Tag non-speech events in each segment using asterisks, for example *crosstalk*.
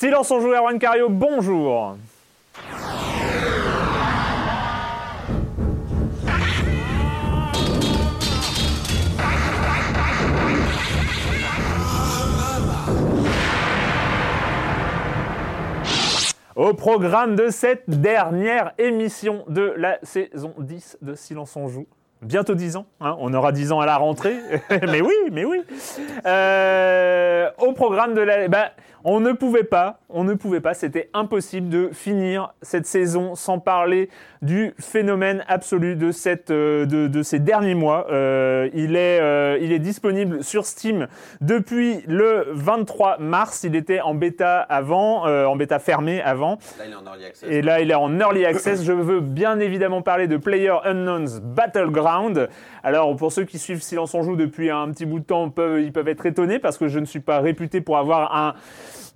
Silence en joue, Erwan Cario, bonjour Au programme de cette dernière émission de la saison 10 de Silence on joue. Bientôt 10 ans, hein, on aura 10 ans à la rentrée. *laughs* mais oui, mais oui. Euh, au programme de la... bah, on ne pouvait pas, on ne pouvait pas, c'était impossible de finir cette saison sans parler du phénomène absolu de, cette, euh, de, de ces derniers mois. Euh, il, est, euh, il est disponible sur Steam depuis le 23 mars. Il était en bêta avant, en bêta fermée avant. Là, il est en early access. Et là, il est en early access. Je veux bien évidemment parler de Player Unknown's Battleground. Alors, pour ceux qui suivent Silence on Joue depuis un petit bout de temps, peuvent, ils peuvent être étonnés parce que je ne suis pas réputé pour avoir un,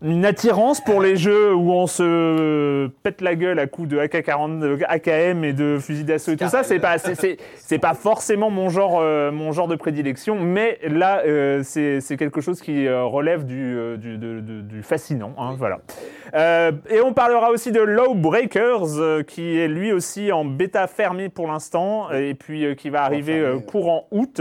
une attirance pour les jeux où on se pète la gueule à coups de AK-40, de AKM et de fusil d'assaut et tout ça. C'est pas, c'est- pas forcément mon genre, euh, mon genre de prédilection, mais là, euh, c'est, quelque chose qui euh, relève du, fascinant. hein, Voilà. Euh, et on parlera aussi de Lawbreakers, qui est lui aussi en bêta fermée pour l'instant, et puis qui va arriver courant août.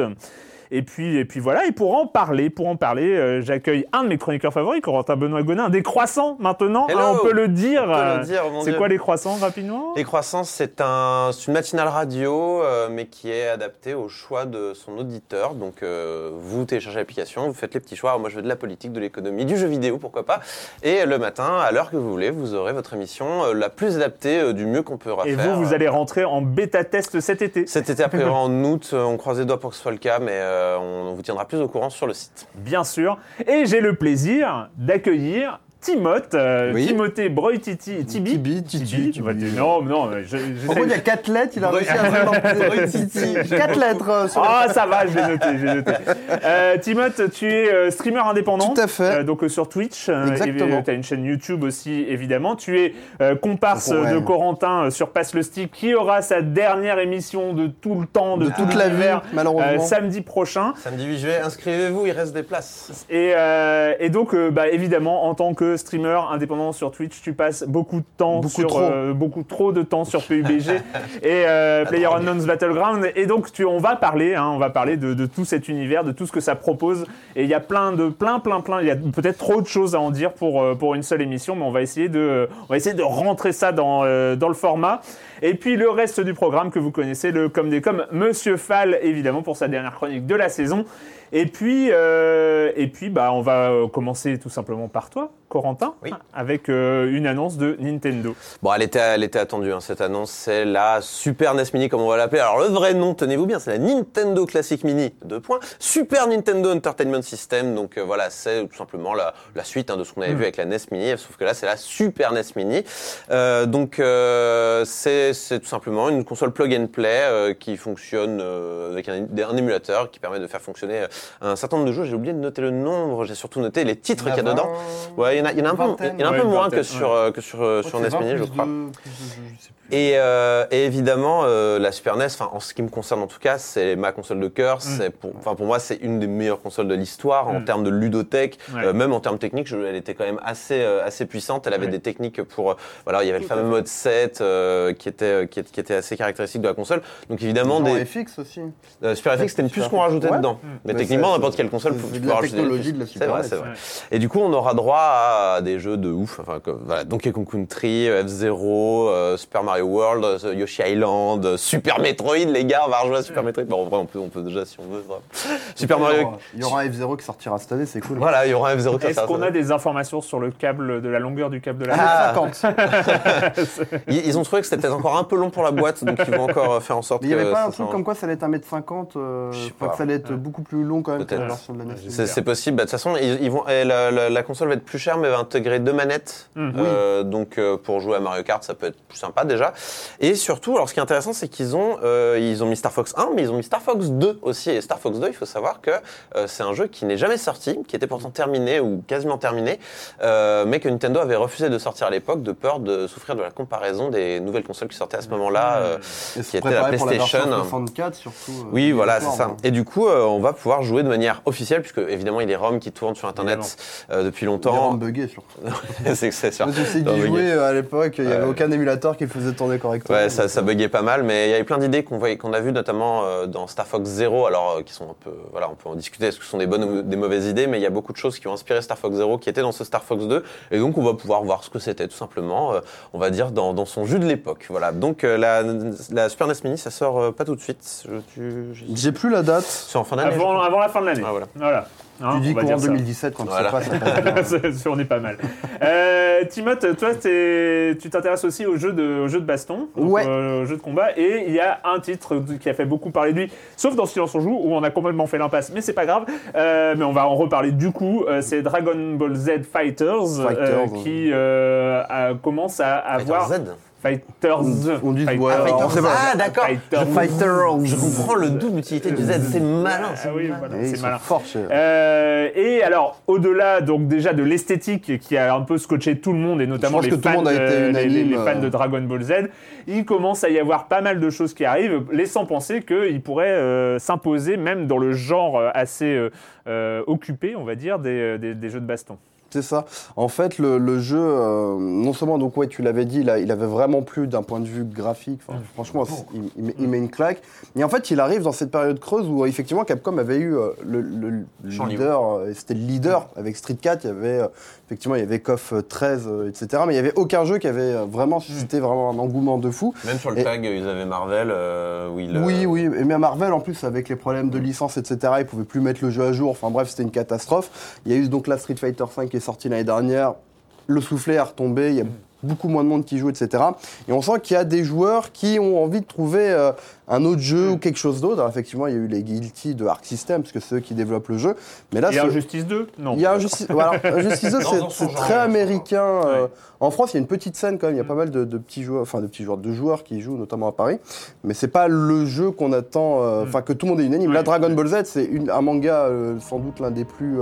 Et puis, et puis voilà, et pour en parler, pour en parler, euh, j'accueille un de mes chroniqueurs favoris, Corentin Benoît Gonin, des croissants maintenant, Hello. hein, on peut le dire. Dire, C'est quoi les croissants rapidement? Les croissants, c'est un, une matinale radio, euh, mais qui est adaptée au choix de son auditeur. Donc, euh, vous téléchargez l'application, vous faites les petits choix. Alors, moi, je veux de la politique, de l'économie, du jeu vidéo, pourquoi pas. Et le matin, à l'heure que vous voulez, vous aurez votre émission la plus adaptée du mieux qu'on peut Et faire. vous, vous allez rentrer en bêta test cet été. Cet été, après, *laughs* en août, on croise les doigts pour que ce soit le cas, mais euh, on vous tiendra plus au courant sur le site. bien sûr. Et j'ai le plaisir d'accueillir Timothée, euh, Oui. Timothée Broy-Titi, Tibi. Tibi, Titi, tu vas Tibi. dire- Non, non, mais je, j'essaie- Pourquoi il y a quatre lettres Il a réussi à *laughs* inventer Titi. Quatre lettres euh, sur Ah, ça va, je noté, j'ai noté. *laughs* Euh, Timothée, tu es euh, streamer indépendant. Tout à fait. Euh, donc euh, sur Twitch. euh, Exactement. Tu as une chaîne YouTube aussi, évidemment. Tu es euh, comparse de Corentin euh, sur Passe le Stick, qui aura sa dernière émission de tout le temps, de, de tout toute la vie, euh, malheureusement. samedi prochain. Samedi 8 juillet, inscrivez-vous, il reste des places. Et, euh, et donc, euh, bah, évidemment, en tant que streamer indépendant sur Twitch, tu passes beaucoup de temps Beaucoup sur trop. euh, beaucoup trop de temps sur PUBG *laughs* et euh, Player Unknown's Battleground. Et donc, tu, on va parler, hein, on va parler de, de tout cet univers, de tout ce que ça propose. Et il y a plein de, plein, plein, plein. Il y a peut-être trop de choses à en dire pour euh, pour une seule émission, mais on va essayer de, on va essayer de rentrer ça dans euh, dans le format. Et puis le reste du programme que vous connaissez, le comme des comme Monsieur Fall, évidemment pour sa dernière chronique de la saison. Et puis, euh, et puis bah, on va euh, commencer tout simplement par toi, Corentin, Oui. avec euh, une annonce de Nintendo. Bon, elle était, elle était attendue, hein, cette annonce. C'est la Super NES Mini, comme on va l'appeler. Alors, le vrai nom, tenez-vous bien, c'est la Nintendo Classic Mini, deux points. Super Nintendo Entertainment System. Donc, euh, voilà, c'est tout simplement la, la suite hein, de ce qu'on avait vu avec la NES Mini. Sauf que là, c'est la Super NES Mini. Euh, donc, euh, c'est c'est c'est tout simplement une console plug and play euh, qui fonctionne euh, avec un, un émulateur qui permet de faire fonctionner euh, un certain nombre de jeux. J'ai oublié de noter le nombre, j'ai surtout noté les titres qu'il y a dedans. Ouais, il y en a, il y en a un peu, il y en a un peu moins que sur, euh, que sur, euh, sur NES Mini, je crois. Et, euh, et évidemment, euh, la Super NES, en ce qui me concerne en tout cas, c'est ma console de cœur. C'est pour, enfin, pour moi, c'est une des meilleures consoles de l'histoire en Mm. termes de ludothèque, Ouais. euh, même en termes techniques. Je, elle était quand même assez, euh, assez puissante. Elle avait Ouais. des techniques pour, euh, voilà, il y avait le Tout fameux mode 7 euh, qui était, qui, était- qui était assez caractéristique de la console. Donc évidemment, Genre des, FX aussi. euh, Super FX, c'était une puce qu'on rajoutait Ouais. dedans. Mm. Mais Mais techniquement, n'importe quelle console, tu la peux rajouter des technologie de la C'est Super vrai, NES. c'est vrai. Ouais. Et du coup, on aura droit à des jeux de ouf, enfin, comme, voilà, Donkey Kong Country, F-Zero, Super Mario World, euh, Yoshi Island, euh, Super Metroid, les gars, on va rejouer à Super Metroid. Bon, en vrai, on peut, on peut déjà si on veut. Super Mario. Il y aura un F0 qui sortira cette année, c'est cool. Voilà, il y aura un F-Zero qui Est-ce sort, qu'on a des informations sur le câble, de la longueur du câble de la Ah. 50. *laughs* Ils, ils ont trouvé que c'était peut-être encore un peu long pour la boîte, donc ils vont encore euh, faire en sorte Mais il n'y avait que pas un truc comme quoi ça allait être 1m50 euh, Je sais enfin, pas. que ça allait être beaucoup plus long quand même que Peut-être. la version de la NES. C'est c'est possible. Bah, De toute façon, ils, ils vont, et la, la- la console va être plus chère, mais va intégrer deux manettes. Mhm. Euh, Donc, euh, pour jouer à Mario Kart, ça peut être plus sympa déjà. Et surtout, alors, ce qui est intéressant, c'est qu'ils ont, euh, ils ont mis Star Fox 1, mais ils ont mis Star Fox 2 aussi. Et Star Fox 2, il faut savoir que euh, c'est un jeu qui n'est jamais sorti, qui était pourtant terminé ou quasiment terminé, euh, mais que Nintendo avait refusé de sortir à l'époque de peur de souffrir de la comparaison des nouvelles consoles qui sortaient à ce moment-là. qui était la préparer pour la version PlayStation. 64 surtout. oui, voilà, c'est ça. Et du coup, on va pouvoir jouer de manière officielle, puisque évidemment, il y a des ROM qui tournent sur Internet depuis longtemps. ROM buggés surtout. *laughs* c'est sûr. Non, d'y jouer à l'époque, il n'y avait aucun émulateur qui faisait tourner correctement. Ouais, ça, ça buguait pas mal, mais il y avait plein d'idées qu'on voyait, qu'on a vues notamment euh, dans Star Fox Zero, alors euh, qui sont un peu, voilà, on peut en discuter, est-ce que ce sont des bonnes ou des mauvaises idées, mais il y a beaucoup de choses qui ont inspiré Star Fox Zero, qui étaient dans ce Star Fox 2, et donc on va pouvoir voir ce que c'était tout simplement, euh, on va dire dans, dans son jus de l'époque, voilà. Donc euh, la, la Super NES Mini, ça sort euh, pas tout de suite, je, tu, je- J'ai plus la date. c'est en fin d'année. Avant, avant la fin de l'année. Ah, voilà. Voilà. Hein, Tu dis courant dire ça. 2017 quand Voilà. tu sais pas, ça *laughs* bien. On est pas mal. Euh, Timothée, toi, tu t'intéresses aussi aux jeux de, aux jeux de baston, donc, Ouais. euh, aux jeux de combat, et il y a un titre qui a fait beaucoup parler de lui, sauf dans Silence on joue, où on a complètement fait l'impasse, mais c'est pas grave. Euh, mais on va en reparler du coup. Euh, c'est Dragon Ball Z Fighters, euh, Fighters, qui euh, a- commence à avoir Z. Fighters. On dit, ouais, Ah, on sait pas. Ah, d'accord. Fighters. Fighter. Je comprends le double utilité du Z, c'est malin. Ah oui, voilà, Et ils c'est sont malin. forts chez- Euh, et alors, au-delà donc déjà de l'esthétique qui a un peu scotché tout le monde et notamment pense les que tout le fans, monde a été euh, les- les, unanime, les fans euh. de Dragon Ball Z, il commence à y avoir pas mal de choses qui arrivent, laissant penser qu'il pourrait euh, s'imposer même dans le genre euh, assez euh, euh, occupé, on va dire, des, des- des jeux de baston. C'est ça. En fait, le, le jeu, euh, non seulement, donc ouais, tu l'avais dit, il, a- il avait vraiment plus d'un point de vue graphique. Enfin, Franchement, c'est- il, il met, il met une claque. Et en fait, il arrive dans cette période creuse où effectivement Capcom avait eu euh, le, leader, euh, c'était le leader avec Street 4. Il y avait effectivement, il y avait KOF 13, euh, etc. Mais il y avait aucun jeu qui avait euh, vraiment suscité vraiment un engouement de fou. Même sur le Et- tag, ils avaient Marvel, euh, où il, euh, Oui, oui, et même Marvel en plus avec les problèmes de licence, etc. Ils pouvaient plus mettre le jeu à jour. Enfin bref, c'était une catastrophe. Il y a eu donc la Street Fighter 5 qui est sortie l'année dernière. Le soufflet est retombé. Il y a beaucoup moins de monde qui joue, etc. Et on sent qu'il y a des joueurs qui ont envie de trouver euh, un autre jeu ou quelque chose d'autre. Alors, effectivement, il y a eu les Guilty de Arc System parce que c'est eux qui développent le jeu. Mais là, Et ce- Injustice 2 Non. il y a Injustice, voilà, Injustice 2, Non, c'est très américain. euh, Ouais. En France, il y a une petite scène quand même. Il y a pas mal de, de petits joueurs, enfin de petits joueurs, de joueurs qui jouent notamment à Paris. Mais c'est pas le jeu qu'on attend, euh, enfin que tout le monde est unanime. Ouais. Là, Dragon Ball Z, c'est une- un manga euh, sans doute l'un des plus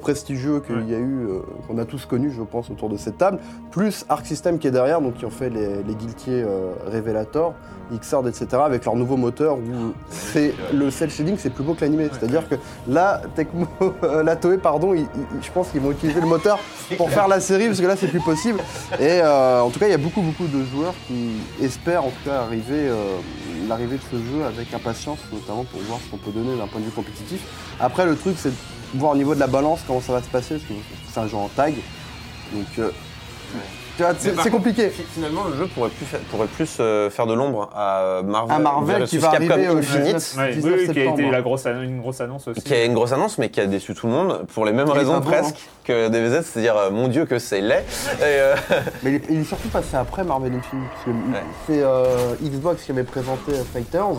prestigieux qu'il Ouais. y a eu, euh, qu'on a tous connu, je pense, autour de cette table. Plus Arc System qui est derrière, donc qui ont fait les, les Guiltier euh, Revelator, Xrd, etc. Avec leur nouveau moteur où c'est le cel shading, c'est plus beau que l'animé. C'est-à-dire que là, Tecmo, *laughs* euh, la Toei, pardon, ils- ils- je pense qu'ils vont utiliser le moteur pour faire la série parce que là, c'est plus possible. Et euh, en tout cas, il y a beaucoup, beaucoup de joueurs qui espèrent en tout cas arriver, euh, l'arrivée de ce jeu avec impatience, notamment pour voir ce qu'on peut donner d'un point de vue compétitif. Après, le truc, c'est de voir au niveau de la balance comment ça va se passer parce que c'est un jeu en tag. Donc, euh, c'est compliqué. fi- Finalement, le jeu pourrait plus faire, pourrait plus euh, faire de l'ombre à Marvel, À Marvel qui va Capcom arriver au Infinite, 19 Ouais, 19 oui, oui, qui a été la grosse, une grosse annonce aussi. qui a une grosse annonce, mais qui a déçu tout le monde pour les mêmes Il raisons pas bon, presque que DBZ, c'est-à-dire euh, mon Dieu que c'est laid. Et, euh, *laughs* Mais il est, il est surtout passé après Marvel Infinite, parce que c'est euh, Xbox qui avait présenté Fighters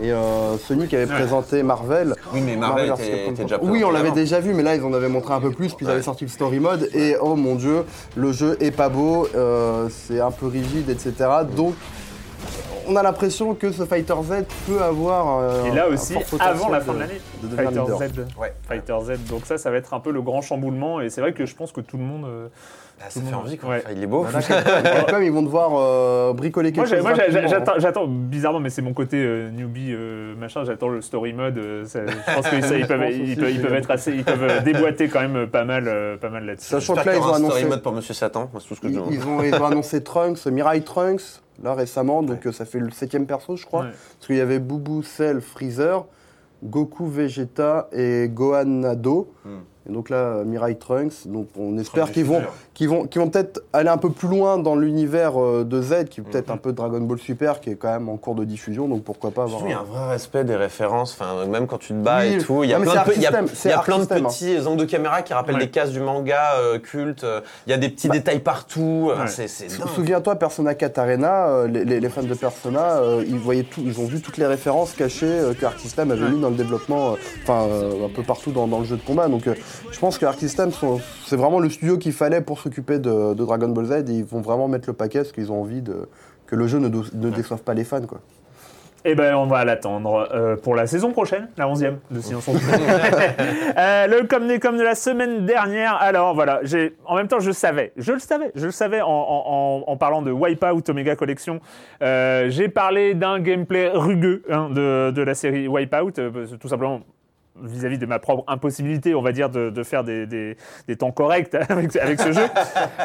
et euh, Sony qui avait Ouais. présenté Marvel. oui, mais Marvel était, Capcom. était déjà Oui, on l'avait avant. déjà vu, mais là ils en avaient montré un peu plus, puis ils avaient sorti le story mode et oh mon dieu, le jeu est pas beau, euh, c'est un peu rigide, etc. Donc on a l'impression que ce Fighter Z peut avoir. euh, Et là un aussi, avant la fin de de- l'année, de Fighter leader. Z. Ouais. Fighter Z. Donc ça, ça va être un peu le grand chamboulement. Et c'est vrai que je pense que tout le monde. euh, Ah, Tout ça fait envie, quoi. Ouais. Enfin, il est beau. Voilà, *laughs* Capcom, ils vont devoir euh, bricoler quelque Moi, chose. moi, j'attends, j'attends, bizarrement, mais c'est mon côté euh, newbie euh, machin. J'attends le story mode. euh, ça- je pense qu'ils *laughs* ils peuvent, pense ils aussi, peuvent, ils c'est peuvent être assez, ils peuvent déboîter quand même pas mal, euh, pas mal là-dessus. Sachant que là, ils ont un story annoncé. mode pour Monsieur Satan, moi, c'est tout ce que je Ils, demande. ils ont, ils ont annoncé Trunks, Mirai Trunks, là récemment, donc ça fait le septième perso, je crois. Ouais. Parce qu'il y avait Boubou, Cell, Freezer, Goku, Vegeta et Gohan Nado. Hmm. Et donc là, euh, Mirai Trunks. Donc on espère qu'ils vont, qu'ils vont, qu'ils vont peut-être aller un peu plus loin dans l'univers euh, de Z, qui est peut-être Mhm. un peu Dragon Ball Super, qui est quand même en cours de diffusion. Donc pourquoi pas avoir. Il y a un vrai respect des références, enfin, même quand tu te bats Oui. et tout. Il y a plein de, y a- y a plein petits angles de caméra qui rappellent Ouais. des cases du manga euh, culte. euh, Il y a des petits détails partout. Ouais. Dingue. Souviens-toi, Persona 4 Arena, euh, les, les- les fans de Persona, euh, ils voyaient tout, ils ont vu toutes les références cachées euh, que Arc System avait Ouais. mis dans le développement, euh, enfin euh, un peu partout dans, dans le jeu de combat. Donc euh, je pense que sont- c'est vraiment le studio qu'il fallait pour s'occuper de, de Dragon Ball Z et ils vont vraiment mettre le paquet parce qu'ils ont envie de, que le jeu ne, déçoive pas les fans. Quoi. Eh ben, on va l'attendre euh, pour la saison prochaine, la 11e de Silence. *laughs* Euh, le comme des comme de la semaine dernière. Alors voilà, j'ai en même temps je savais, je le savais, je le savais en, en- en- en parlant de Wipeout Omega Collection. Euh, j'ai parlé d'un gameplay rugueux hein, de, de la série Wipeout, euh, tout simplement vis-à-vis de ma propre impossibilité, on va dire, de, de faire des, des- des temps corrects *laughs* avec, avec ce jeu.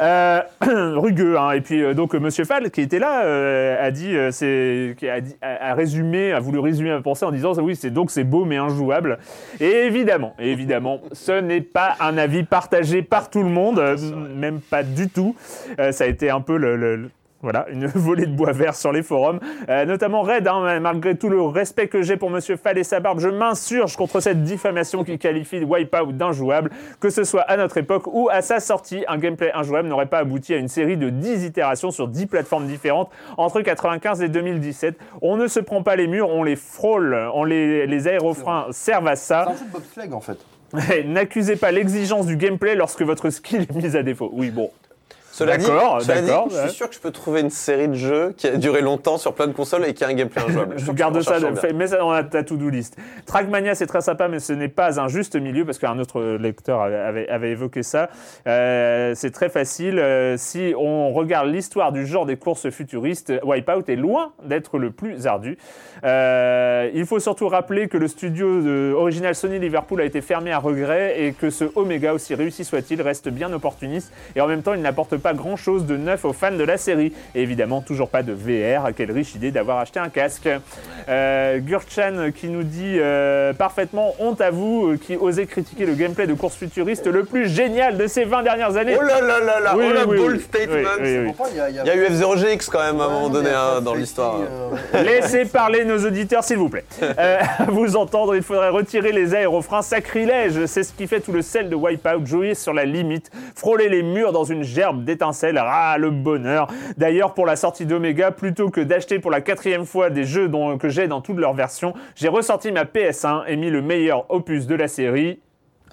Euh, *clears throat* rugueux, hein. Et puis, euh, donc, Monsieur Fall, qui était là, euh, a dit, euh, c'est, a, dit- a- a résumé, a voulu résumer ma pensée en disant, oui, c'est donc c'est beau mais injouable. Et évidemment, évidemment, ce n'est pas un avis partagé par tout le monde, euh, même pas du tout. Euh, ça a été un peu le voilà, une *laughs* volée de bois vert sur les forums, Euh, notamment Red, hein, malgré tout le respect que j'ai pour Monsieur Fall et sa barbe, je m'insurge contre cette diffamation qui qualifie Wipeout d'injouable, que ce soit à notre époque ou à sa sortie, un gameplay injouable n'aurait pas abouti à une série de 10 itérations sur 10 plateformes différentes entre 95 et 2017. On ne se prend pas les murs, on les frôle, on les, les aérofreins servent à ça. C'est un jeu de bobsleigh en fait. *laughs* N'accusez pas l'exigence du gameplay lorsque votre skill est mise à défaut. Oui, bon. Cela dit, D'accord, cela dit, d'accord, je suis sûr que je peux trouver une série de jeux qui a duré longtemps sur plein de consoles et qui a un gameplay injouable. *laughs* Je que garde ça, fais- mets ça dans ta to-do list. Trackmania, c'est très sympa, mais ce n'est pas un juste milieu parce qu'un autre lecteur avait, avait- avait évoqué ça. Euh, c'est très facile. Euh, si on regarde l'histoire du genre des courses futuristes, Wipeout est loin d'être le plus ardu. Euh, il faut surtout rappeler que le studio de- original Sony Liverpool a été fermé à regret et que ce Omega, aussi réussi soit-il, reste bien opportuniste et en même temps, il n'apporte pas grand-chose de neuf aux fans de la série. Et évidemment, toujours pas de VR. Quelle riche idée d'avoir acheté un casque. Euh, Gurchan qui nous dit euh, parfaitement honte à vous euh, qui osez critiquer le gameplay de course futuriste le plus génial de ces 20 dernières années. Oh là là là là, Oui, oh la oui, bold oui. statement. Oui, oui, oui. Pourquoi il y a, il y eu F0GX quand même à un Ouais, moment donné hein, pas dans l'histoire. euh, *laughs* Laissez parler nos auditeurs, s'il vous plaît. *laughs* Euh, à vous entendre, il faudrait retirer les aérofreins. Sacrilège, c'est ce qui fait tout le sel de Wipeout. Jouer sur la limite, frôler les murs dans une gerbe Ah, le bonheur. D'ailleurs, pour la sortie d'Omega, plutôt que d'acheter pour la quatrième fois des jeux dont- que j'ai dans toutes leurs versions, j'ai ressorti ma PS1 et mis le meilleur opus de la série.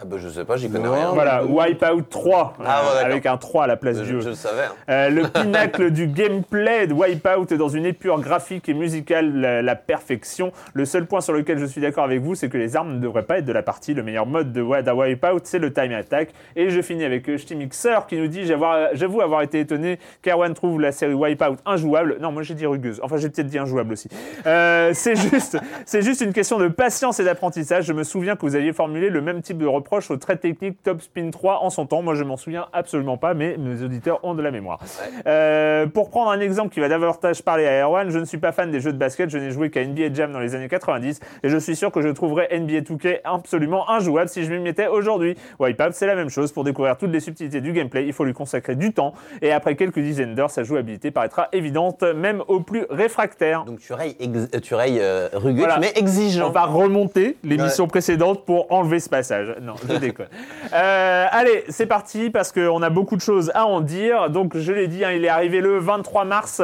Ah bah je sais pas, j'y connais rien. Voilà, Wipeout 3, Ah, ouais, d'accord. avec un 3 à la place Je, du E. je le savais. hein. Euh, le *laughs* pinacle du gameplay de Wipeout dans une épure graphique et musicale, la, la perfection. Le seul point sur lequel je suis d'accord avec vous, c'est que les armes ne devraient pas être de la partie. Le meilleur mode de Wa- d'un Wipeout, c'est le time attack. Et je finis avec euh, Mixer qui nous dit J'avoir- J'avoue avoir été étonné qu'Erwan trouve la série Wipeout injouable. Non, moi j'ai dit rugueuse. Enfin, j'ai peut-être dit injouable aussi. Euh, c'est juste, c'est juste une question de patience et d'apprentissage. Je me souviens que vous aviez formulé le même type de reproche au très technique Top Spin 3 en son temps. Moi, je m'en souviens absolument pas, mais mes auditeurs ont de la mémoire. Euh, pour prendre un exemple qui va davantage parler à Erwan, je ne suis pas fan des jeux de basket, je n'ai joué qu'à NBA Jam dans les années 90 et je suis sûr que je trouverais NBA 2K absolument injouable si je m'y mettais aujourd'hui. Wipeout, c'est la même chose. Pour découvrir toutes les subtilités du gameplay, il faut lui consacrer du temps et après quelques dizaines d'heures, sa jouabilité paraîtra évidente, même aux plus réfractaires. Donc tu rayes, euh, tu rayes euh, rugueux, Voilà. mais exigeant. On va remonter l'émission précédente pour enlever ce passage. Non, Euh, allez, c'est parti parce qu'on a beaucoup de choses à en dire. Donc, je l'ai dit, hein, il est arrivé le 23 mars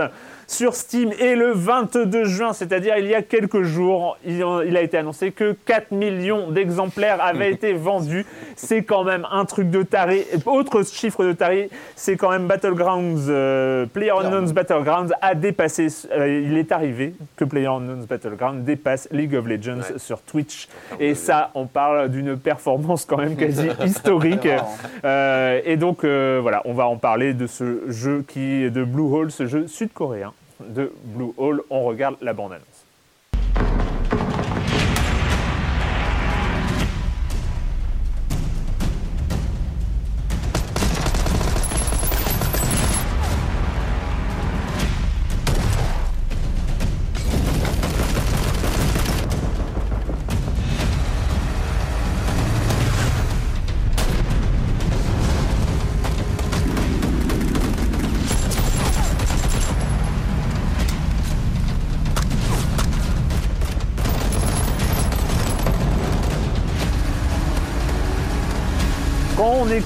sur Steam. Et le 22 juin, c'est-à-dire il y a quelques jours, il, a été annoncé que 4 millions d'exemplaires avaient *laughs* été vendus. C'est quand même un truc de taré. Autre chiffre de taré, c'est quand même Battlegrounds, euh, PlayerUnknown's Battlegrounds a dépassé, euh, il est arrivé que PlayerUnknown's Battlegrounds dépasse League of Legends Ouais. sur Twitch. Et ça, on parle d'une performance quand même quasi *laughs* historique. Euh, et donc euh, voilà, on va en parler de ce jeu qui est de Blue Hole, ce jeu sud-coréen de Blue Hole. On regarde la bande-annonce.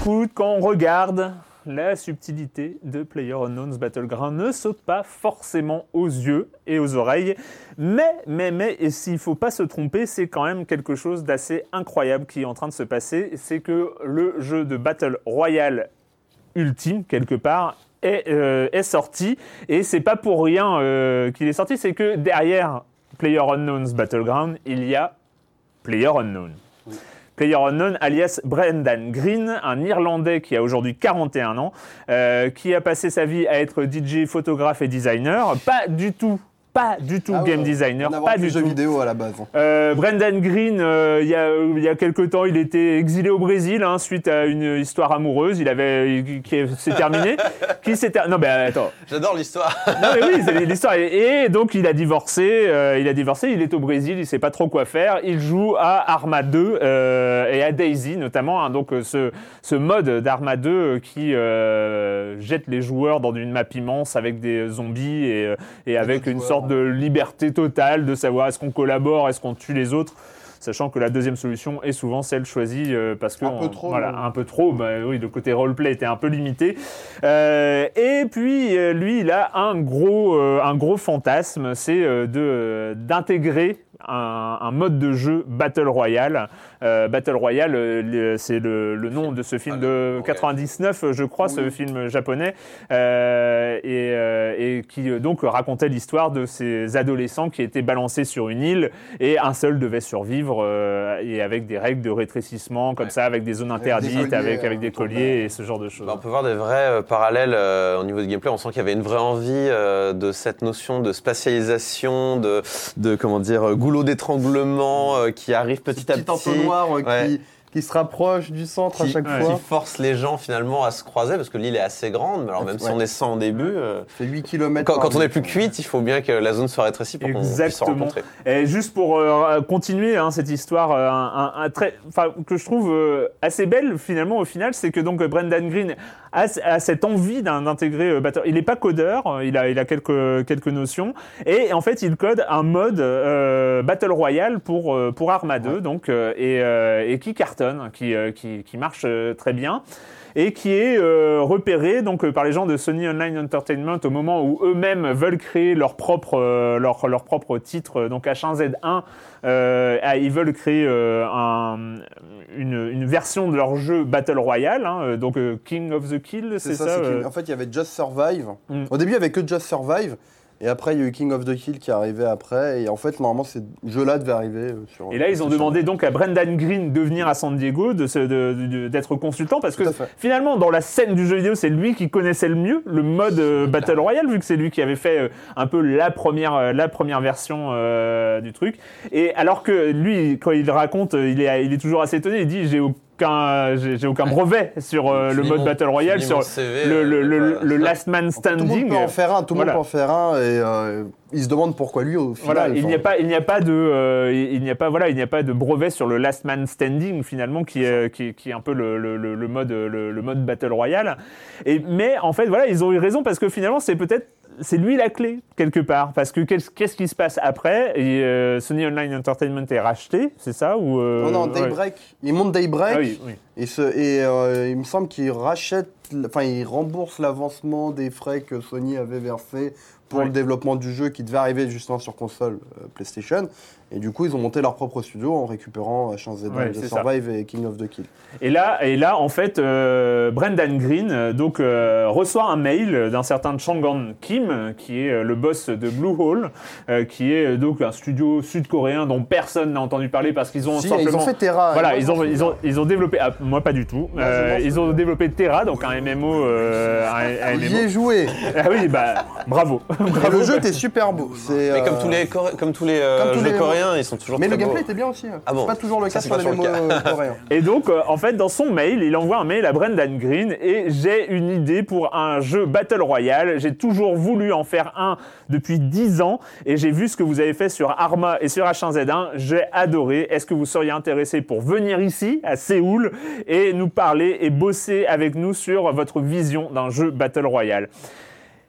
Écoute, quand on regarde, la subtilité de PlayerUnknown's Battleground ne saute pas forcément aux yeux et aux oreilles. Mais, mais, mais, et s'il ne faut pas se tromper, c'est quand même quelque chose d'assez incroyable qui est en train de se passer. C'est que le jeu de Battle Royale ultime, quelque part, est, euh, est sorti. Et c'est pas pour rien euh, qu'il est sorti, c'est que derrière PlayerUnknown's Battleground, il y a PlayerUnknown. PlayerUnknown alias Brendan Green, un Irlandais qui a aujourd'hui 41 ans, euh, qui a passé sa vie à être DJ, photographe et designer. Pas du tout, pas du tout Ah ouais, game designer, pas du tout. vidéo à la base. hein. Euh, Brendan Green, euh, il y a il y a quelque temps, il était exilé au Brésil hein, suite à une histoire amoureuse. Il avait qui- qui s'est terminé. *laughs* qui s'est ter- non mais attends. J'adore l'histoire. Non mais oui, *laughs* l'histoire. Et, et donc il a divorcé, euh, il a divorcé, il est au Brésil, il sait pas trop quoi faire. Il joue à Arma 2 euh, et à Daisy notamment. hein. donc euh, ce, ce mode d'Arma 2 euh, qui euh, jette les joueurs dans une map immense avec des zombies et, euh, et avec une joueurs, sorte de liberté totale de savoir est-ce qu'on collabore, est-ce qu'on tue les autres. Sachant que la deuxième solution est souvent celle choisie euh, parce que Un peu on- trop, voilà, non un peu trop. Bah, oui, le côté roleplay était un peu limité. Euh, et puis euh, lui, il a un gros, euh, un gros fantasme, c'est euh, de euh, d'intégrer un, un mode de jeu Battle Royale. Euh, Battle Royale, euh, c'est le, le nom de ce film Ah, de le- 99, je crois, ce film japonais, euh, et, euh, et qui euh, donc racontait l'histoire de ces adolescents qui étaient balancés sur une île et un seul devait survivre euh, et avec des règles de rétrécissement comme Ouais. ça, avec des zones Avec des interdites, colliers, avec, avec euh, des colliers et ce genre de choses. Bah, on peut voir des vrais euh, parallèles euh, au niveau du gameplay. On sent qu'il y avait une vraie envie euh, de cette notion de spatialisation, de, de comment dire, euh, goulot d'étranglement euh, qui arrive petit à Petit euh, qui, qui se rapproche du centre à chaque ouais. fois. qui force les gens finalement à se croiser parce que l'île est assez grande. Mais alors même si on est 100 au début, euh, fait 8 km. quand, quand on est plus cuite, il faut bien que la zone soit rétrécie pour qu'on puisse se rencontrer. Et juste pour euh, continuer hein, cette histoire, euh, un, un- un très, que je trouve euh, assez belle finalement au final, c'est que donc Brendan Green a, a cette envie d'un- d'intégrer euh, Battle. Il n'est pas codeur, il a, il a quelques, quelques notions, et en fait il code un mode euh, Battle Royale pour, pour Arma 2, donc, euh, et, euh, et qui cartonne, qui, euh, qui, qui marche euh, très bien et qui est euh, repéré donc par les gens de Sony Online Entertainment au moment où eux-mêmes veulent créer leur propre leur, leur propre titre donc H1Z1 euh, ah, ils veulent créer euh, un- une, une version de leur jeu Battle Royale hein, donc euh, King of the Kill c'est ça, En fait, il y avait Just Survive. Mm. Au début, il y avait que Just Survive. Et après, il y a eu King of the Kill qui est arrivé après. Et en fait, normalement, ce jeu-là devait arriver euh, sur. Et là, ils ont demandé donc à Brendan Green de venir à San Diego, de se- de- de- d'être consultant, parce que finalement, dans la scène du jeu vidéo, c'est lui qui connaissait le mieux le mode euh, Battle Royale, vu que c'est lui qui avait fait euh, un peu la première, euh, la première version du truc. Et alors que lui, quand il raconte, il est, il est toujours assez étonné. Il dit j'ai j'ai j'ai aucun brevet sur euh, le mode mon- Battle Royale, sur CV, le, le- euh, le- voilà. le Last Man En fait, tout le monde Standing. peut en faire un, tout le Voilà. monde peut en faire un, et euh, il se demande pourquoi lui au final. Voilà, il n'y a pas, il n'y a pas de, euh, il n'y a pas, voilà, il n'y a pas de brevet sur le Last Man Standing finalement, qui est, qui, qui est un peu le, le, le- le mode, le, le mode Battle Royale. Et mais en fait, voilà, ils ont eu raison parce que finalement, c'est peut-être, c'est lui la clé quelque part, parce que qu'est-ce qui se passe après? Et euh, Sony Online Entertainment est racheté, c'est ça ou euh, Non, non, ouais. Daybreak. Il monte Daybreak. Ah oui, oui. Et, ce, et euh, il me semble qu'il rachète, enfin, il rembourse l'avancement des frais que Sony avait versé pour Ouais. le développement du jeu qui devait arriver justement sur console PlayStation. Et du coup, ils ont monté leur propre studio en récupérant euh, Chance Ouais, ça. Survive et King of the Kill. Et là, et là, en fait, euh, Brendan Green euh, donc euh, reçoit un mail d'un certain Changan Kim, euh, qui est euh, le boss de Bluehole, euh, qui est euh, donc un studio sud-coréen dont personne n'a entendu parler parce qu'ils ont Si, simplement ils ont fait Terra. Voilà, ils ont, ils, ont, ils ont développé, ah, moi pas du tout, Euh, ils ont développé Terra, donc un MMO. euh, un, un J'y ai joué. Ah oui, bah bravo. Et le jeu était super beau. Mais comme euh, tous les, comme tous les euh, comme tous jeux les- coréens, ils sont toujours Mais très le gameplay beaux. était bien aussi. hein. Ah bon C'est pas toujours le Ça, cas c'est sur pas les toujours le coréens. Et donc, euh, en fait, dans son mail, il envoie un mail à Brendan Green et j'ai une idée pour un jeu Battle Royale. J'ai toujours voulu en faire un depuis 10 ans et j'ai vu ce que vous avez fait sur Arma et sur H1Z1. J'ai adoré. Est-ce que vous seriez intéressé pour venir ici, à Séoul, et nous parler et bosser avec nous sur votre vision d'un jeu Battle Royale?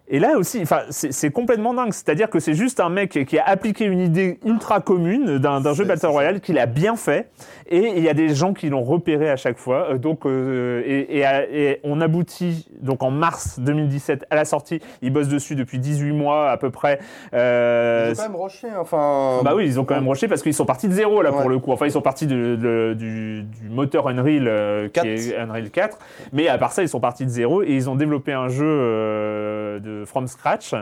Et là aussi, enfin, c'est complètement dingue. C'est-à-dire que c'est juste un mec qui a appliqué une idée ultra commune d'un jeu Battle. Royale, qu'il a bien fait, et il y a des gens qui l'ont repéré à chaque fois. Euh, Donc, euh, et, et à- et on aboutit donc en mars 2017 à la sortie. Ils bossent dessus depuis 18 mois à peu près. Euh, Ils ont quand même rushé. Enfin. bah oui, ils ont quand même rushé parce qu'ils sont partis de zéro là pour le coup. Enfin, ils sont partis de- de- du, du moteur Unreal euh, qui 4. est Unreal 4, mais à part ça, ils sont partis de zéro et ils ont développé un jeu euh, de from scratch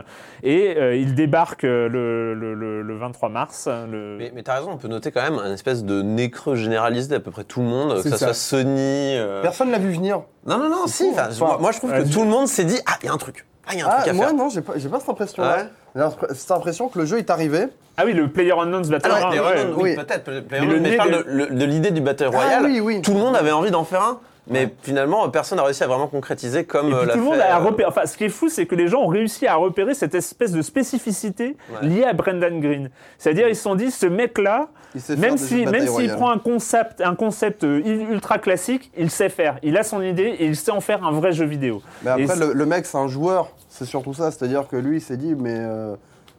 et euh, ils débarquent euh, le, le- le- le 23 mars. Le... Mais, mais t'as raison, on peut noter quand même un espèce de nez creux généralisé d'à peu près tout le monde, que ça, ça. soit Sony. euh, Personne l'a vu venir. Non, non, non, si. fou, enfin, enfin, moi, moi, je trouve euh, que tout le monde s'est dit Ah, il y a un truc. Ah, il y a un Ah, truc à moi faire. non, j'ai pas, j'ai pas cette impression-là. Ouais. J'ai cette impression que le jeu est arrivé. Ah oui, le Player Unknown's Battle Royale, ouais. oui, oui. peut-être. Mais le Mais, nez je parle de- de, le- de l'idée du Battle Royale. Ah oui, oui. Tout le monde avait envie d'en faire un, mais Ouais. finalement, personne n'a réussi à vraiment concrétiser comme Et euh, puis l'a tout le monde fait, a euh, repéré. Enfin, ce qui est fou, c'est que les gens ont réussi à repérer cette espèce de spécificité Ouais. liée à Brendan Green. C'est-à-dire, ils se sont dit, ce mec-là, même si, même s'il prend un concept, un concept euh, ultra classique, il sait faire. Il a son idée et il sait en faire un vrai jeu vidéo. Mais après, le, le mec, c'est un joueur. C'est surtout ça. C'est-à-dire que lui, il s'est dit, mais. euh,